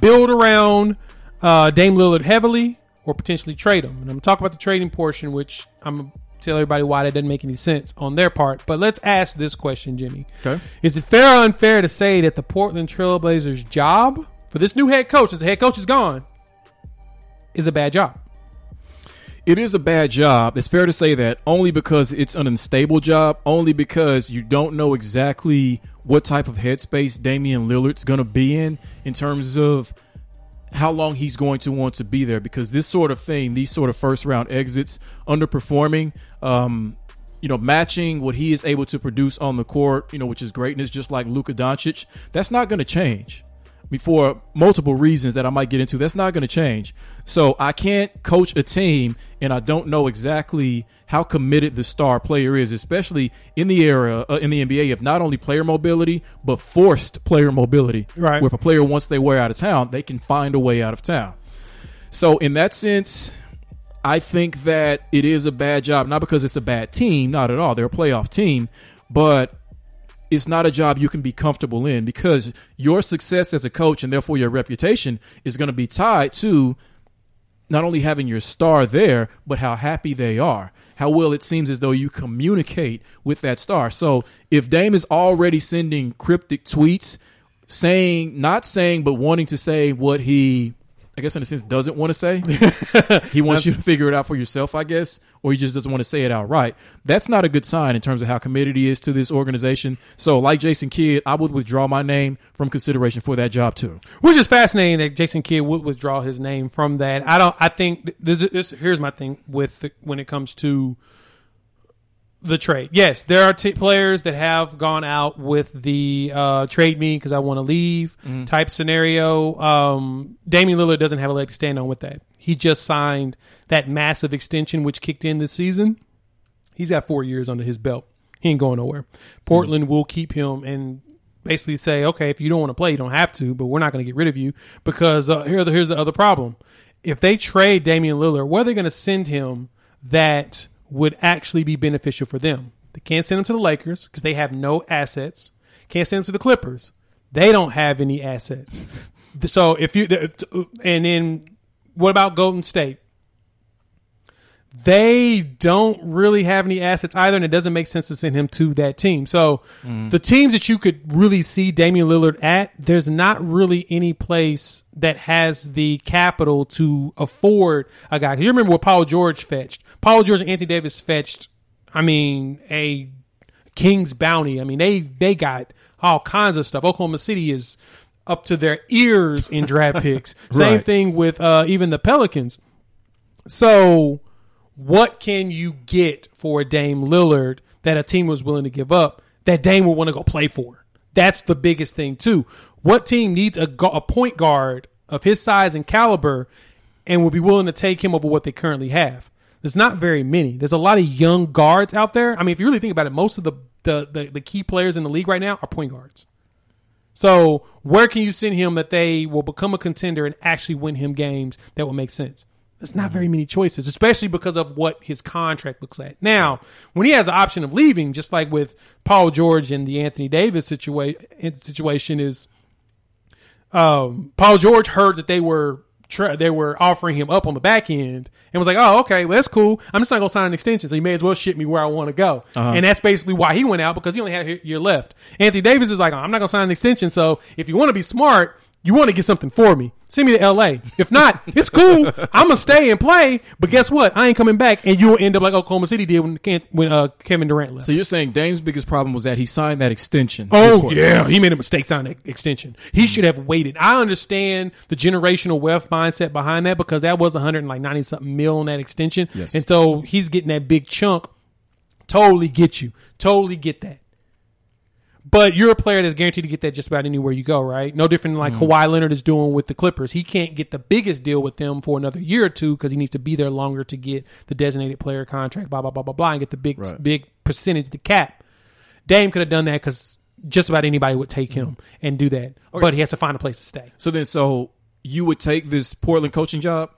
build around uh, Dame Lillard heavily, or potentially trade him. And I'm going to talk about the trading portion, which I'm going to tell everybody why that doesn't make any sense on their part. But let's ask this question, Jimmy. Okay. Is it fair or unfair to say that the Portland Trailblazers' job for this new head coach, as the head coach is gone, is a bad job? It is a bad job. It's fair to say that only because it's an unstable job, only because you don't know exactly what type of headspace Damian Lillard's going to be in in terms of how long he's going to want to be there because this sort of thing, these sort of first round exits, underperforming, um, you know, matching what he is able to produce on the court, you know, which is greatness, just like Luka Doncic, that's not going to change. For multiple reasons that I might get into, that's not going to change. So I can't coach a team, and I don't know exactly how committed the star player is, especially in the era uh, in the NBA of not only player mobility but forced player mobility. Right. Where if a player once they wear out of town, they can find a way out of town. So in that sense, I think that it is a bad job, not because it's a bad team, not at all. They're a playoff team, but it's not a job you can be comfortable in because your success as a coach and therefore your reputation is going to be tied to not only having your star there, but how happy they are, how well it seems as though you communicate with that star. So if Dame is already sending cryptic tweets, saying, not saying, but wanting to say what he, I guess in a sense, doesn't want to say, he wants you to figure it out for yourself, I guess, or he just doesn't want to say it outright. That's not a good sign in terms of how committed he is to this organization. So, like Jason Kidd, I would withdraw my name from consideration for that job too. Which is fascinating that Jason Kidd would withdraw his name from that. I don't. I think this. this here's my thing with the, when it comes to the trade. Yes, there are t- players that have gone out with the uh, trade me because I want to leave type scenario. Um, Damian Lillard doesn't have a leg to stand on with that. He just signed that massive extension, which kicked in this season. He's got four years under his belt. He ain't going nowhere. Portland will keep him and basically say, okay, if you don't want to play, you don't have to, but we're not going to get rid of you because uh, here, here's the other problem. If they trade Damian Lillard, where are they going to send him that would actually be beneficial for them? They can't send him to the Lakers because they have no assets. Can't send him to the Clippers. They don't have any assets. So if you and then what about Golden State? They don't really have any assets either, and it doesn't make sense to send him to that team. So the teams that you could really see Damian Lillard at, there's not really any place that has the capital to afford a guy. You remember what Paul George fetched? Paul George and Anthony Davis fetched. I mean, a King's bounty. I mean, they they got all kinds of stuff. Oklahoma City is up to their ears in draft picks. Same Right. thing with uh, even the Pelicans. So, what can you get for a Dame Lillard that a team was willing to give up that Dame would want to go play for? That's the biggest thing too. What team needs a, a point guard of his size and caliber and will be willing to take him over what they currently have? There's not very many. There's a lot of young guards out there. I mean, if you really think about it, most of the the, the, the key players in the league right now are point guards. So where can you send him that they will become a contender and actually win him games that will make sense? There's not very many choices, especially because of what his contract looks like. Now, when he has the option of leaving, just like with Paul George and the Anthony Davis situa- situation, is um, Paul George heard that they were tra- they were offering him up on the back end and was like, "Oh, okay, well that's cool. I'm just not gonna sign an extension, so you may as well ship me where I want to go." And that's basically why he went out because he only had a year left. Anthony Davis is like, "I'm not gonna sign an extension, so if you want to be smart." You want to get something for me? Send me to L.A. If not, it's cool. I'm gonna stay and play. But guess what? I ain't coming back, and you'll end up like Oklahoma City did when when uh, Kevin Durant left. So you're saying Dame's biggest problem was that he signed that extension? Oh yeah, he made a mistake signing that extension. He should have waited. I understand the generational wealth mindset behind that because that was 190 something mil on that extension, Yes. and so he's getting that big chunk. Totally get you. Totally get that. But you're a player that's guaranteed to get that just about anywhere you go, right? No different than like mm-hmm. Kawhi Leonard is doing with the Clippers. He can't get the biggest deal with them for another year or two because he needs to be there longer to get the designated player contract, blah blah blah blah blah, and get the big Right. big percentage, the cap. Dame could have done that because just about anybody would take him mm-hmm. and do that, but he has to find a place to stay. So then, so you would take this Portland coaching job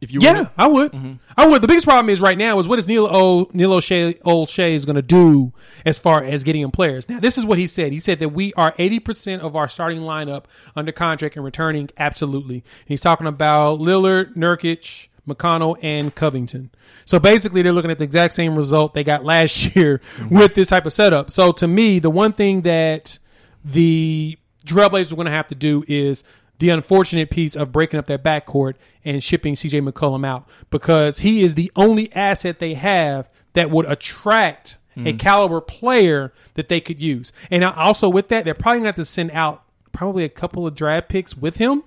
if you? Yeah, were I would. Mm-hmm. I would. The biggest problem is right now is what is Neil O Neil Olshey Olshey is going to do as far as getting him players. Now, this is what he said. He said that we are eighty percent of our starting lineup under contract and returning absolutely. And he's talking about Lillard, Nurkic, McConnell, and Covington. So basically, they're looking at the exact same result they got last year with this type of setup. So to me, the one thing that the Trailblazers are going to have to do is the unfortunate piece of breaking up their backcourt and shipping CJ McCollum out because he is the only asset they have that would attract a caliber player that they could use. And also with that, they're probably going to have to send out probably a couple of draft picks with him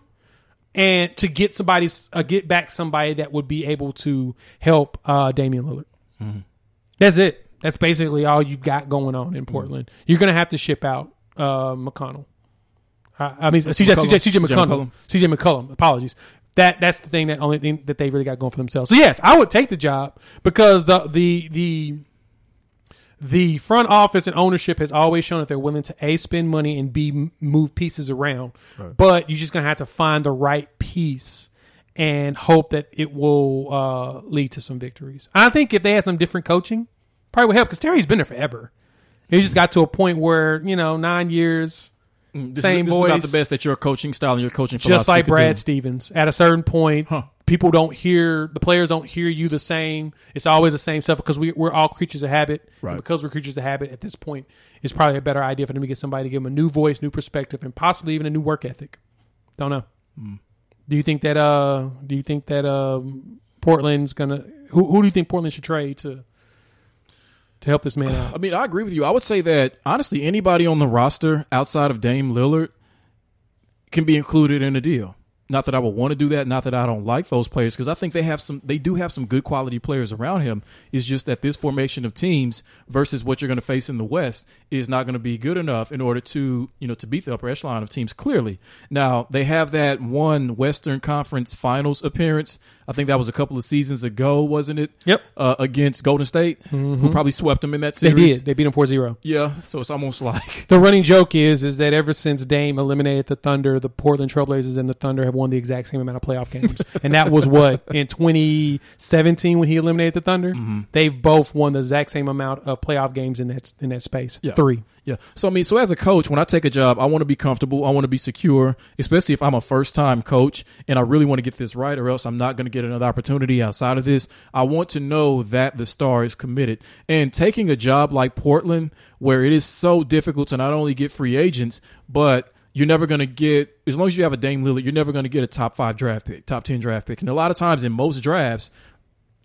and to get somebody uh, get back somebody that would be able to help uh, Damian Lillard. That's it. That's basically all you've got going on in Portland. You're going to have to ship out uh, McConnell. I, I mean, CJ, McCollum. CJ, CJ McCollum. CJ McCollum. Apologies. That that's the thing that only thing that they really got going for themselves. So yes, I would take the job because the the the the front office and ownership has always shown that they're willing to a spend money and b move pieces around. But you're just gonna have to find the right piece and hope that it will uh, lead to some victories. I think if they had some different coaching, probably would help because Terry's been there forever. He just got to a point where you know nine years. This Same is, this is about the best that your coaching style and your coaching just like Brad do. Stevens. At a certain point, Huh. people don't hear the players don't hear you the same. It's always the same stuff because we, we're all creatures of habit. And Right. because we're creatures of habit, at this point, it's probably a better idea for them to get somebody to give them a new voice, new perspective, and possibly even a new work ethic. Don't know. Hmm. Do you think that? Uh, do you think that um, Portland's gonna? Who, who do you think Portland should trade to to help this man out? I mean, I agree with you. I would say that honestly, anybody on the roster outside of Dame Lillard can be included in a deal. Not that I would want to do that. Not that I don't like those players because I think they have some. They do have some good quality players around him. It's just that this formation of teams versus what you're going to face in the West is not going to be good enough in order to you know to beat the upper echelon of teams. Clearly, now they have that one Western Conference Finals appearance. I think that was a couple of seasons ago, wasn't it? Yep. Uh, against Golden State, who probably swept them in that They series. did. They beat them 4-0. Yeah, so it's almost like The running joke is is that ever since Dame eliminated the Thunder, the Portland Trailblazers and the Thunder have won the exact same amount of playoff games, and that was what in 2017 when he eliminated the Thunder. Mm-hmm. They've both won the exact same amount of playoff games in that in that space. Yeah. Three. Yeah. So I mean, so as a coach, when I take a job, I want to be comfortable. I want to be secure, especially if I'm a first time coach and I really want to get this right, or else I'm not going to get another opportunity outside of this. I want to know that the star is committed. And taking a job like Portland, where it is so difficult to not only get free agents, but you're never going to get, as long as you have a Dame Lillard, you're never going to get a top five draft pick, top 10 draft pick. And a lot of times in most drafts,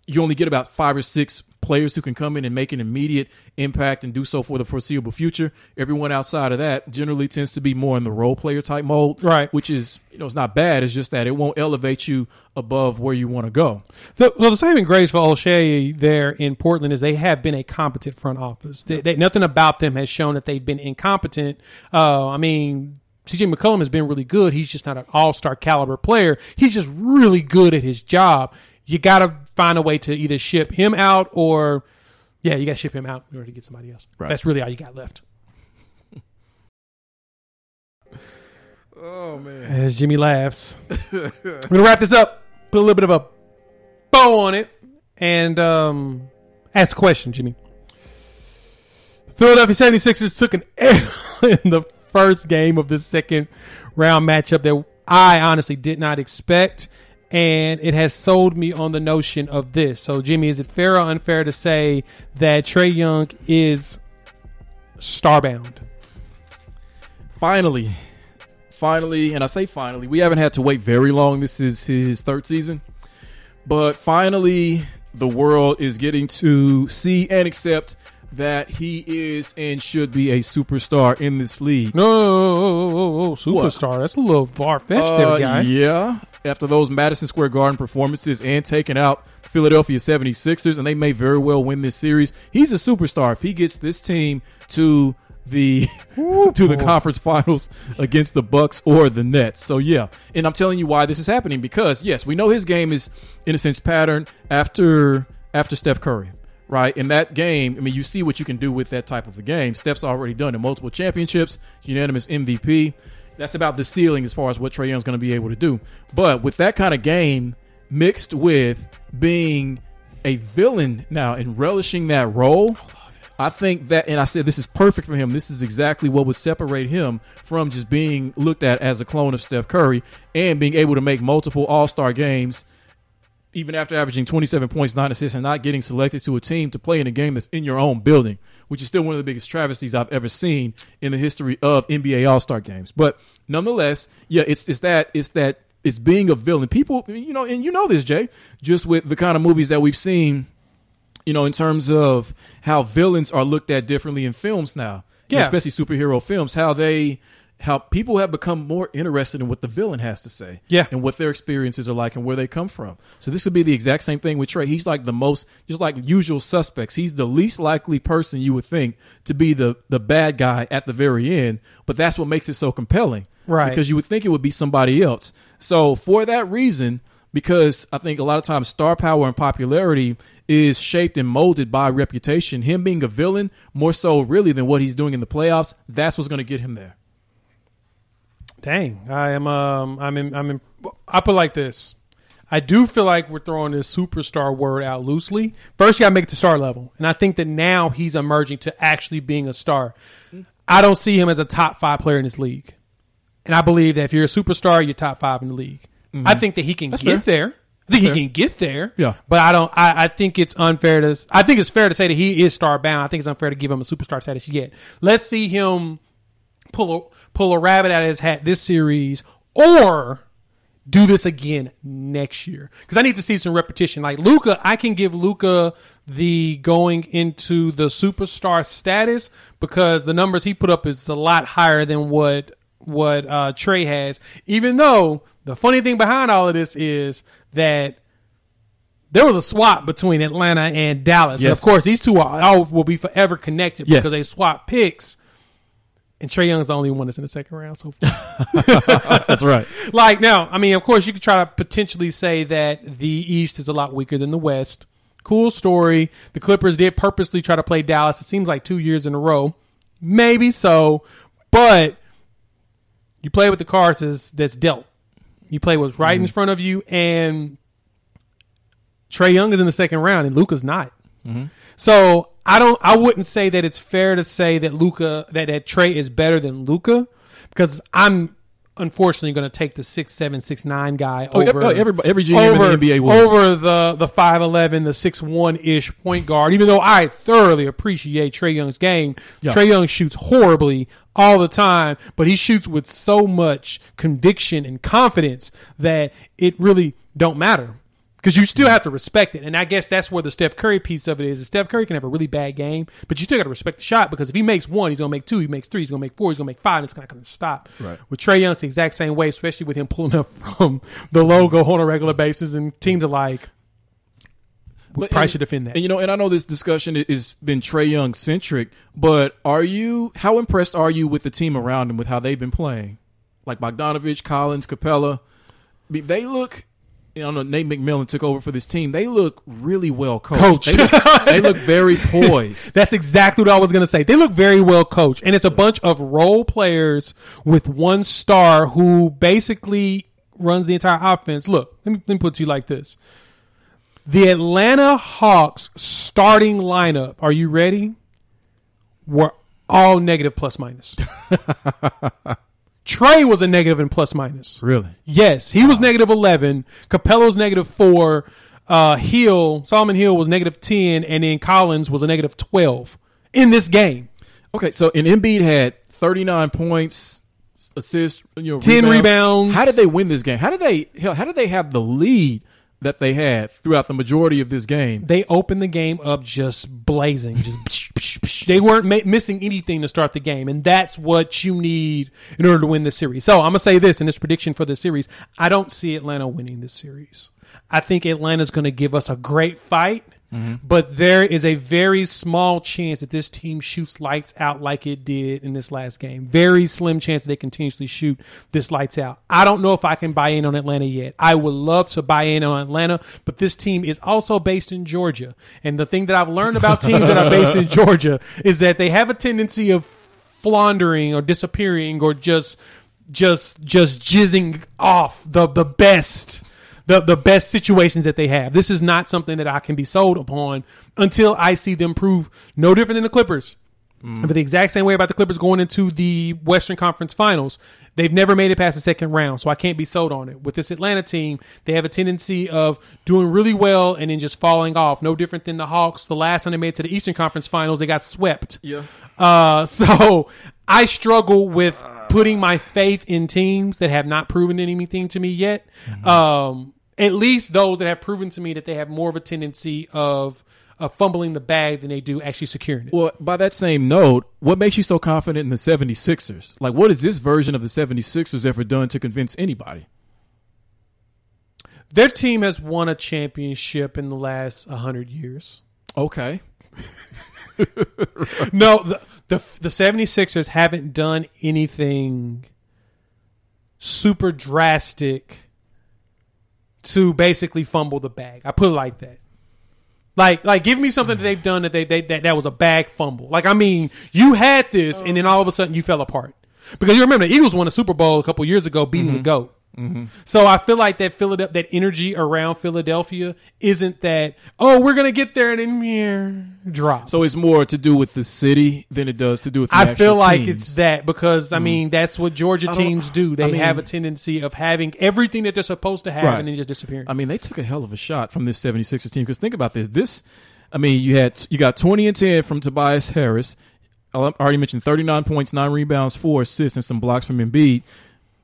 you only get about five or six players who can come in and make an immediate impact and do so for the foreseeable future. Everyone outside of that generally tends to be more in the role player type mode, Right. Which is you know it's not bad. It's just that it won't elevate you above where you want to go. The, well, the saving grace for Olshey there in Portland is they have been a competent front office. They, they, nothing about them has shown that they've been incompetent. Uh, I mean, CJ McCollum has been really good. He's just not an all star caliber player. He's just really good at his job. You got to find a way to either ship him out or, yeah, you got to ship him out in order to get somebody else. Right. That's really all you got left. Oh man, As Jimmy laughs. We're gonna wrap this up. Put a little bit of a bow on it, and um, ask the question, Jimmy. Philadelphia 76ers took an L in the first game of the second round matchup that I honestly did not expect, and it has sold me on the notion of this. So, Jimmy, is it fair or unfair to say that Trae Young is starbound? finally, finally, and I say finally, we haven't had to wait very long. This is his third season, but finally, the world is getting to see and accept that he is and should be a superstar in this league. No, superstar. That's a little far fetched, Uh, there, guy. Yeah. After those Madison Square Garden performances and taking out Philadelphia 76ers, and they may very well win this series, he's a superstar. If he gets this team to the to the conference finals against the Bucks or the Nets. So yeah. And I'm telling you why this is happening because yes, we know his game is in a sense patterned after after Steph Curry. Right in that game, I mean, you see what you can do with that type of a game. Steph's already done in multiple championships, unanimous MVP that's about the ceiling as far as what Trae Young's going to be able to do. But with that kind of game mixed with being a villain now and relishing that role, I think that, and I said this is perfect for him. This is exactly what would separate him from just being looked at as a clone of Steph Curry and being able to make multiple All Star games even after averaging 27 points, nine assists, and not getting selected to a team to play in a game that's in your own building, which is still one of the biggest travesties I've ever seen in the history of NBA All Star games. But nonetheless, yeah, it's it's that it's that it's being a villain. People, you know, and you know this, Jay, just with the kind of movies that we've seen, you know, in terms of how villains are looked at differently in films now, Yeah. especially superhero films, how they how people have become more interested in what the villain has to say, Yeah. and what their experiences are like and where they come from. So this would be the exact same thing with Trae. He's like the most, just like usual suspects. He's the least likely person you would think to be the the bad guy at the very end, but that's what makes it so compelling, Right. Because you would think it would be somebody else. So for that reason, because I think a lot of times star power and popularity is shaped and molded by reputation. Him being a villain more so really than what he's doing in the playoffs, that's what's going to get him there. Dang, I am. Um, I'm in. I'm in. I put like this. I do feel like we're throwing this superstar word out loosely. First, you got to make it to star level, and I think that now he's emerging to actually being a star. I don't see him as a top five player in this league, and I believe that if you're a superstar, you're top five in the league. I think that he can That's get fair. there. I think he can get there. Yeah. but I don't. I, I think it's unfair to. I think it's fair to say that he is star bound. I think it's unfair to give him a superstar status yet. Let's see him pull a pull a rabbit out of his hat this series or do this again next year because I need to see some repetition. Like Luka, I can give Luka the going into the superstar status because the numbers he put up is a lot higher than what what uh, Trae has. Even though the funny thing behind all of this is that there was a swap between Atlanta and Dallas. And of course, these two are, all will be forever connected Yes. because they swap picks. And Trae Young's the only one that's in the second round so far. That's right. like now, I mean, of course, you could try to potentially say that the East is a lot weaker than the West. Cool story. The Clippers did purposely try to play Dallas. It seems like two years in a row. Maybe so, but you play with the cards that's, that's dealt. You play what's right in mm-hmm. front of you, and Trae Young is in the second round, and Luka's not. Mm-hmm. So I don't. I wouldn't say that it's fair to say that Luka that that Trae is better than Luka because I'm unfortunately going to take the six seven six nine guy Oh, over oh, every- every- every GM in the NBA will. over the the five eleven the six one ish point guard. Even though I thoroughly appreciate Trae Young's game, Yeah. Trae Young shoots horribly all the time, but he shoots with so much conviction and confidence that it really don't matter because you still have to respect it. And I guess that's where the Steph Curry piece of it is. is Steph Curry can have a really bad game, but you still got to respect the shot because if he makes one, he's going to make two. He makes three, he's going to make four. He's going to make five. And it's not going to come and stop. Right. With Trae Young, it's the exact same way, especially with him pulling up from the logo on a regular basis, and teams are like, we But- probably and- should defend that. And you know, and I know this discussion has been Trae Young centric, but are you how impressed are you with the team around him with how they've been playing? Like Bogdanovic, Collins, Capela. I mean, they look. You know, Nate McMillan took over for this team. They look really well coached. They, look, they look very poised. That's exactly what I was going to say. They look very well coached, and it's a bunch of role players with one star who basically runs the entire offense. Look, let me, let me put it to you like this: the Atlanta Hawks starting lineup. Are you ready? Were all negative plus minus. Trae was a negative and plus minus. Really? Yes, he was negative eleven. Capela's negative four. Uh, Hill, Solomon Hill was negative ten, and then Collins was a negative twelve in this game. Okay, so and Embiid had 39 points, assists, you know, 10 rebounds. How did they win this game? How did they hell, how did they have the lead that they had throughout the majority of this game? They opened the game up just blazing, just. they weren't ma- missing anything to start the game, and that's what you need in order to win this series. So I'm gonna say this in this prediction for the series: I don't see Atlanta winning this series. I think Atlanta's gonna give us a great fight. Mm-hmm. But there is a very small chance that this team shoots lights out like it did in this last game. Very slim chance that they continuously shoot this lights out. I don't know if I can buy in on Atlanta yet. I would love to buy in on Atlanta, but this team is also based in Georgia. And the thing that I've learned about teams that are based in Georgia is that they have a tendency of floundering or disappearing or just just just jizzing off the the best the the best situations that they have. This is not something that I can be sold upon until I see them prove no different than the Clippers. But the exact same way about the Clippers going into the Western Conference Finals, they've never made it past the second round, so I can't be sold on it. With this Atlanta team, they have a tendency of doing really well and then just falling off. No different than the Hawks. The last time they made it to the Eastern Conference Finals, they got swept. Yeah. Uh, so I struggle with putting my faith in teams that have not proven anything to me yet. Um, at least those that have proven to me that they have more of a tendency of of fumbling the bag than they do actually securing it. Well, by that same note, what makes you so confident in the 76ers? Like, what has this version of the 76ers ever done to convince anybody? Their team has won a championship in the last 100 years. Okay. No, the, the the 76ers haven't done anything super drastic to basically fumble the bag. I put it like that. Like, like, give me something that they've done that they, they that, that was a bag fumble. Like, I mean, you had this, and then all of a sudden you fell apart because you remember the Eagles won a Super Bowl a couple years ago, beating the mm-hmm. goat. Mm-hmm. So I feel like that Philadelphia, that energy around Philadelphia isn't that. Oh, we're gonna get there and then yeah, drop. So it's more to do with the city than it does to do with the I feel like teams. it's that because I mm. mean that's what Georgia teams do. They I mean- have a tendency of having everything that they're supposed to have Right. and then just disappearing. I mean, they took a hell of a shot from this 76ers team. Because think about this. This, I mean, you had you got 20 and 10 from Tobias Harris. I already mentioned 39 points, nine rebounds, four assists, and some blocks from Embiid.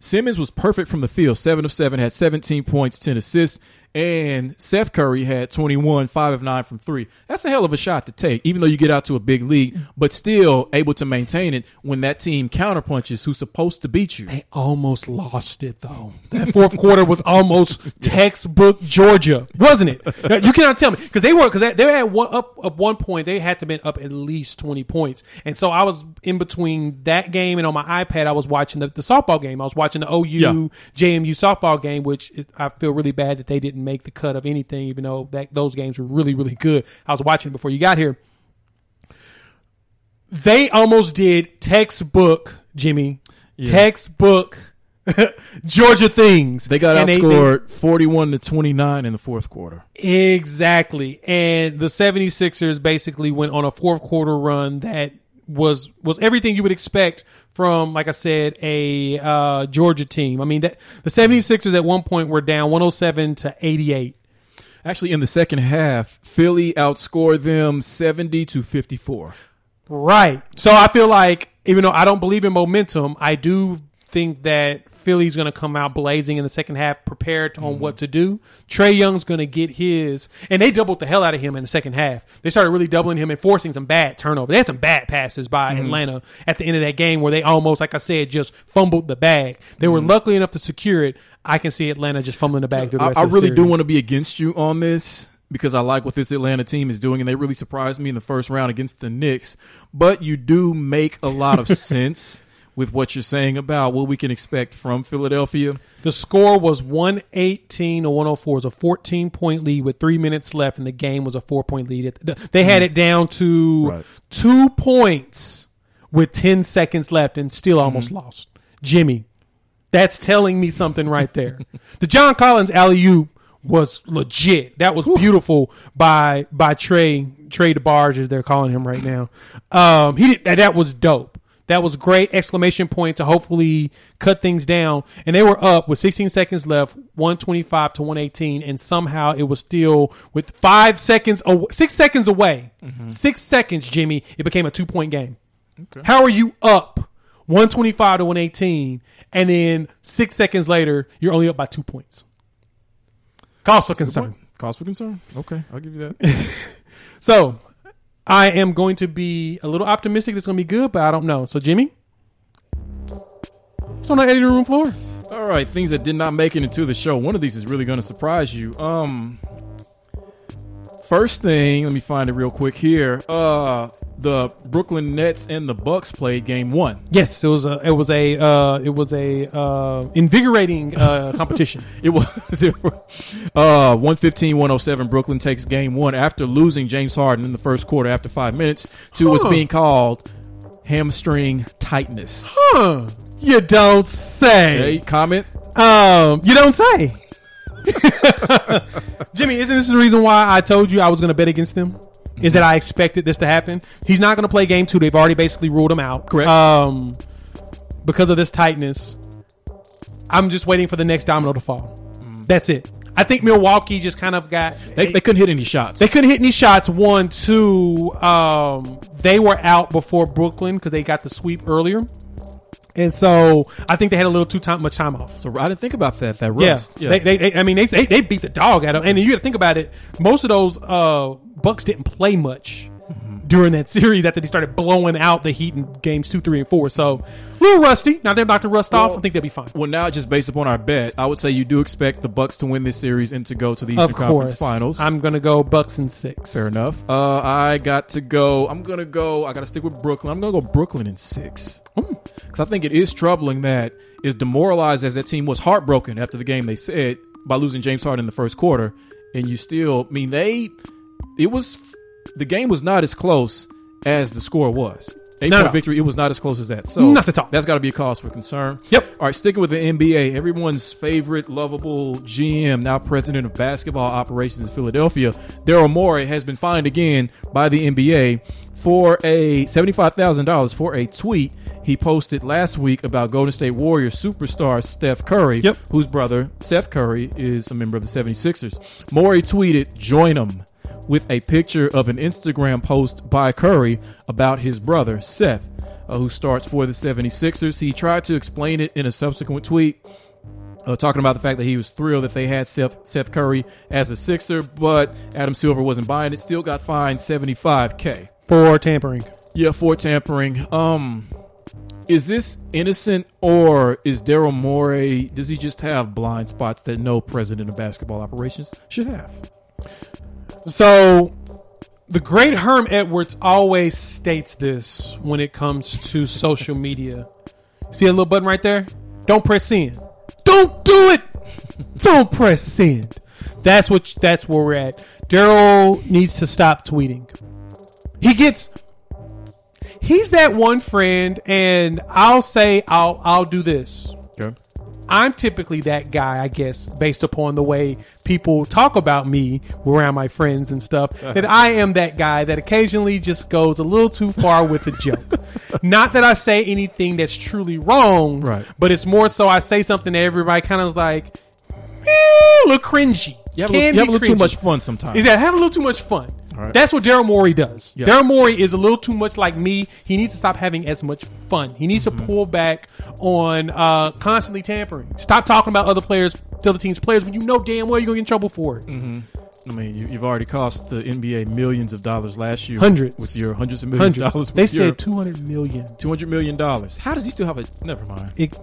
Simmons was perfect from the field, seven of seven, had 17 points, 10 assists, and Seth Curry had 21, five of nine from three. That's a hell of a shot to take, even though you get out to a big league, but still able to maintain it when that team counterpunches who's supposed to beat you. they almost lost it though. That fourth quarter was almost textbook Georgia, wasn't it? Now, you cannot tell me because they were because they, had one up at one point. They had to been up at least twenty points, and so I was in between that game and on my iPad I was watching the, the softball game. I was watching the OU Yeah. JMU softball game, which I feel really bad that they didn't make the cut of anything, even though that those games were really really good. I was watching before you got here. They almost did textbook Jimmy, textbook Georgia things. They got And outscored 41 to 29 in the fourth quarter. Exactly. And the 76ers basically went on a fourth quarter run that was was everything you would expect from like I said a uh, Georgia team. I mean that the 76ers at one point were down 107 to 88. Actually, in the second half, Philly outscored them 70 to 54. Right. So I feel like even though I don't believe in momentum, I do think that Philly's going to come out blazing in the second half, prepared on what mm-hmm. to do. Trae Young's going to get his, and they doubled the hell out of him in the second half. They started really doubling him and forcing some bad turnovers. They had some bad passes by mm-hmm. Atlanta at the end of that game where they almost, like I said, just fumbled the bag. They were mm-hmm. lucky enough to secure it. I can see Atlanta just fumbling the bag through the I, I of the really do want to be against you on this because I like what this Atlanta team is doing, and they really surprised me in the first round against the Knicks. But you do make a lot of sense with what you're saying about what we can expect from Philadelphia. The score was 118 to 104. It was a 14 point lead with three minutes left, and the game was a four point lead. They had it down to Right. two points with 10 seconds left and still almost lost. Jimmy, that's telling me something right there. the John Collins alley oop was legit. That was beautiful by by Trey Trey DeBarge as they're calling him right now. Um, he did that was dope. That was great exclamation point to hopefully cut things down. And they were up with 16 seconds left, 125 to 118, and somehow it was still with five seconds, aw- six seconds away, mm-hmm. six seconds, Jimmy. It became a two point game. How are you up 125 to 118, and then six seconds later you're only up by two points? Cause for concern. Cause for concern. Okay, I'll give you that. So I am going to be a little optimistic. It's going to be good, but I don't know. So Jimmy, what's on the editing room floor? All right, things that did not make it into the show. One of these is really going to surprise you. Um, first thing, let me find it real quick here. Uh, the Brooklyn Nets and the Bucks played game one. Yes, it was a it was a uh, it was a uh, invigorating uh, competition. It was uh 115-107. Brooklyn takes game one after losing James Harden in the first quarter after five minutes to what's being called hamstring tightness. Huh. You don't say. Hey, comment. Um, you don't say. Jimmy, isn't this the reason why I told you I was going to bet against them? is that I expected this to happen. He's not going to play game two. They've already basically ruled him out. Correct. Um, because of this tightness, I'm just waiting for the next domino to fall. That's it. I think Milwaukee just kind of got They, they couldn't hit any shots. they couldn't hit any shots. One, two. Um, they were out before Brooklyn because they got the sweep earlier, and so I think they had a little too time, much time off. so I didn't think about that. That Yeah, rust. They, they, they, I mean, they, they, they beat the dog out of, and you got to think about it. Most of those uh, Bucks didn't play much during that series after they started blowing out the Heat in games two, three, and four. So a little rusty. Now they're about to rust off. I think they'll be fine. Well, now just based upon our bet, I would say you do expect the Bucks to win this series and to go to the Eastern Conference Finals. I'm gonna go Bucks in six. Fair enough. Uh, I got to go. I'm gonna go. I got to stick with Brooklyn. I'm gonna go Brooklyn in six because I think it is troubling that is demoralized as that team was, heartbroken after the game they said by losing James Harden in the first quarter, and you still. I mean, they. It was the game was not as close as the score was. Eight No, point no. victory. It was not as close as that. So Not at all. That's got to be a cause for concern. Yep. All right, sticking with the NBA, everyone's favorite lovable GM, now president of basketball operations in Philadelphia, Daryl Morey has been fined again by the NBA for a $75,000 for a tweet he posted last week about Golden State Warriors superstar Steph Curry, Yep. whose brother Seth Curry is a member of the 76ers. Morey tweeted, "Join 'em." With a picture of an Instagram post by Curry about his brother, Seth, uh, who starts for the 76ers. He tried to explain it in a subsequent tweet, uh, talking about the fact that he was thrilled that they had Seth, Seth Curry as a Sixer, but Adam Silver wasn't buying it. Still got fined 75K. for tampering. Yeah, for tampering. Um, is this innocent or is Daryl Morey? Does he just have blind spots that no president of basketball operations should have? So, the great Herm Edwards always states this when it comes to social media. See a little button right there? Don't press send. Don't do it. Don't press send. That's what. That's where we're at. Daryl needs to stop tweeting. He gets. He's that one friend, and I'll say I'll I'll do this. Okay. I'm typically that guy, I guess, based upon the way people talk about me around my friends and stuff, that I am that guy that occasionally just goes a little too far with a joke. Not that I say anything that's truly wrong, Right. but it's more so I say something that everybody kind of is like, eh, a little cringy. You have, a little, you have a little too much fun sometimes. Is that have a little too much fun? Right. That's what Daryl Morey does. Yeah. Daryl Morey is a little too much like me. He needs to stop having as much fun. He needs Mm-hmm. to pull back on uh, constantly tampering. Stop talking about other players, the other team's players, when you know damn well you're gonna get in trouble for it. Mm-hmm. I mean, you, you've already cost the NBA millions of dollars last year. Hundreds. with your hundreds of millions of Hundreds. dollars. They said two hundred million. two hundred million dollars. How does he still have a? Never mind. It,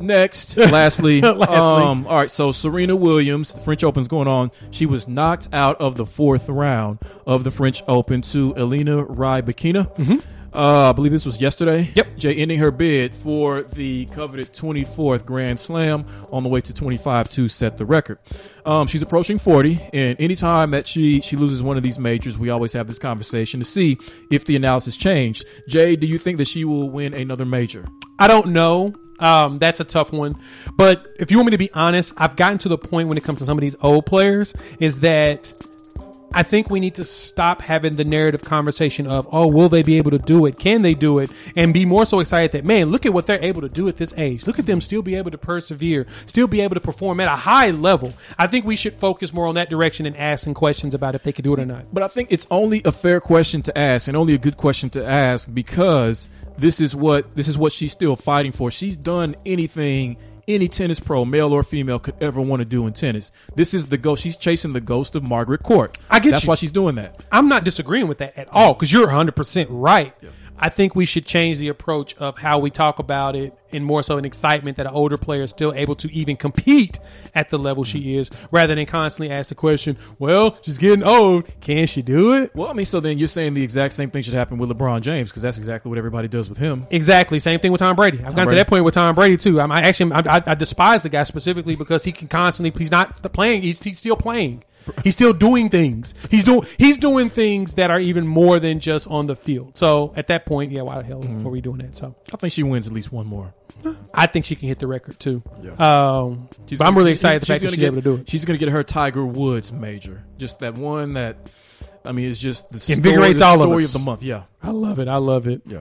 Next, lastly, Lastly. um, all right. So Serena Williams, the French Open's going on. She was knocked out of the fourth round of the French Open to Elena Rybakina. Uh, I believe this was yesterday. Mm-hmm. Yep. Jay ending her bid for the coveted 24th Grand Slam on the way to 25 to set the record. Um, she's approaching 40, and anytime that she she loses one of these majors, we always have this conversation to see if the analysis changed. Jay, do you think that she will win another major? I don't know. Um, that's a tough one. But if you want me to be honest, I've gotten to the point when it comes to some of these old players is that I think we need to stop having the narrative conversation of, oh, will they be able to do it? Can they do it? And be more so excited that, man, look at what they're able to do at this age. Look at them still be able to persevere, still be able to perform at a high level. I think we should focus more on that direction and asking questions about if they can do it or not. But I think it's only a fair question to ask, and only a good question to ask because this is what this is what she's still fighting for. She's done anything any tennis pro, male or female, could ever want to do in tennis. This is the ghost. She's chasing the ghost of Margaret Court. I get That's you. why she's doing that. I'm not disagreeing with that at all because you're 100% right. I think we should change the approach of how we talk about it and more so an excitement that an older player is still able to even compete at the level she mm-hmm. is rather than constantly ask the question, well, she's getting old. Can she do it? Well, I mean, so then you're saying the exact same thing should happen with LeBron James because that's exactly what everybody does with him. Exactly. Same thing with Tom Brady. I've gotten to that point with Tom Brady too. I'm, I actually I, I, I despise the guy specifically because he can constantly. He's not playing. He's, he's still playing. He's still doing things. He's doing he's doing things that are even more than just on the field. So at that point, yeah, why the hell Mm-hmm. are we doing that? So I think she wins at least one more. I think she can hit the record too. Yeah. Um, She's but I'm really excited the fact that gonna she's get- able to do it. She's going to get her Tiger Woods major, just that one that I mean, it's just the Invigorates story, all the of story us. of the month. Yeah, I love it. I love it. yeah.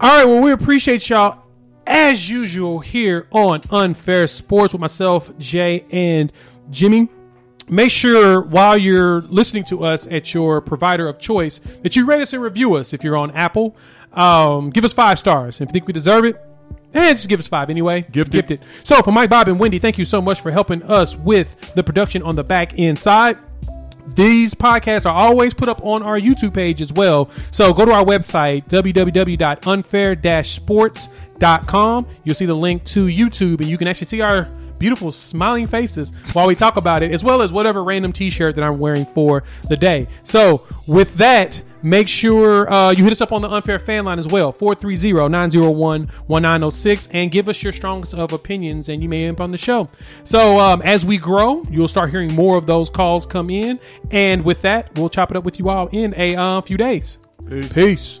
All right, well, we appreciate y'all as usual here on Unfair Sports with myself, Jay, and Jimmy. Make sure while you're listening to us at your provider of choice that you rate us and review us. If you're on Apple, um, give us five stars. If you think we deserve it, eh, just give us five anyway. Gifted. Gifted. So for Mike, Bob, and Wendy, thank you so much for helping us with the production on the back end side. These podcasts are always put up on our YouTube page as well. So go to our website, www.unfair-sports.com. You'll see the link to YouTube, and you can actually see our beautiful smiling faces while we talk about it, as well as whatever random t-shirt that I'm wearing for the day. So with that, make sure uh, you hit us up on the unfair fan line as well 430-901-1906 and give us your strongest of opinions and you may end up on the show so um, as we grow you'll start hearing more of those calls come in and with that we'll chop it up with you all in a uh, few days Peace. peace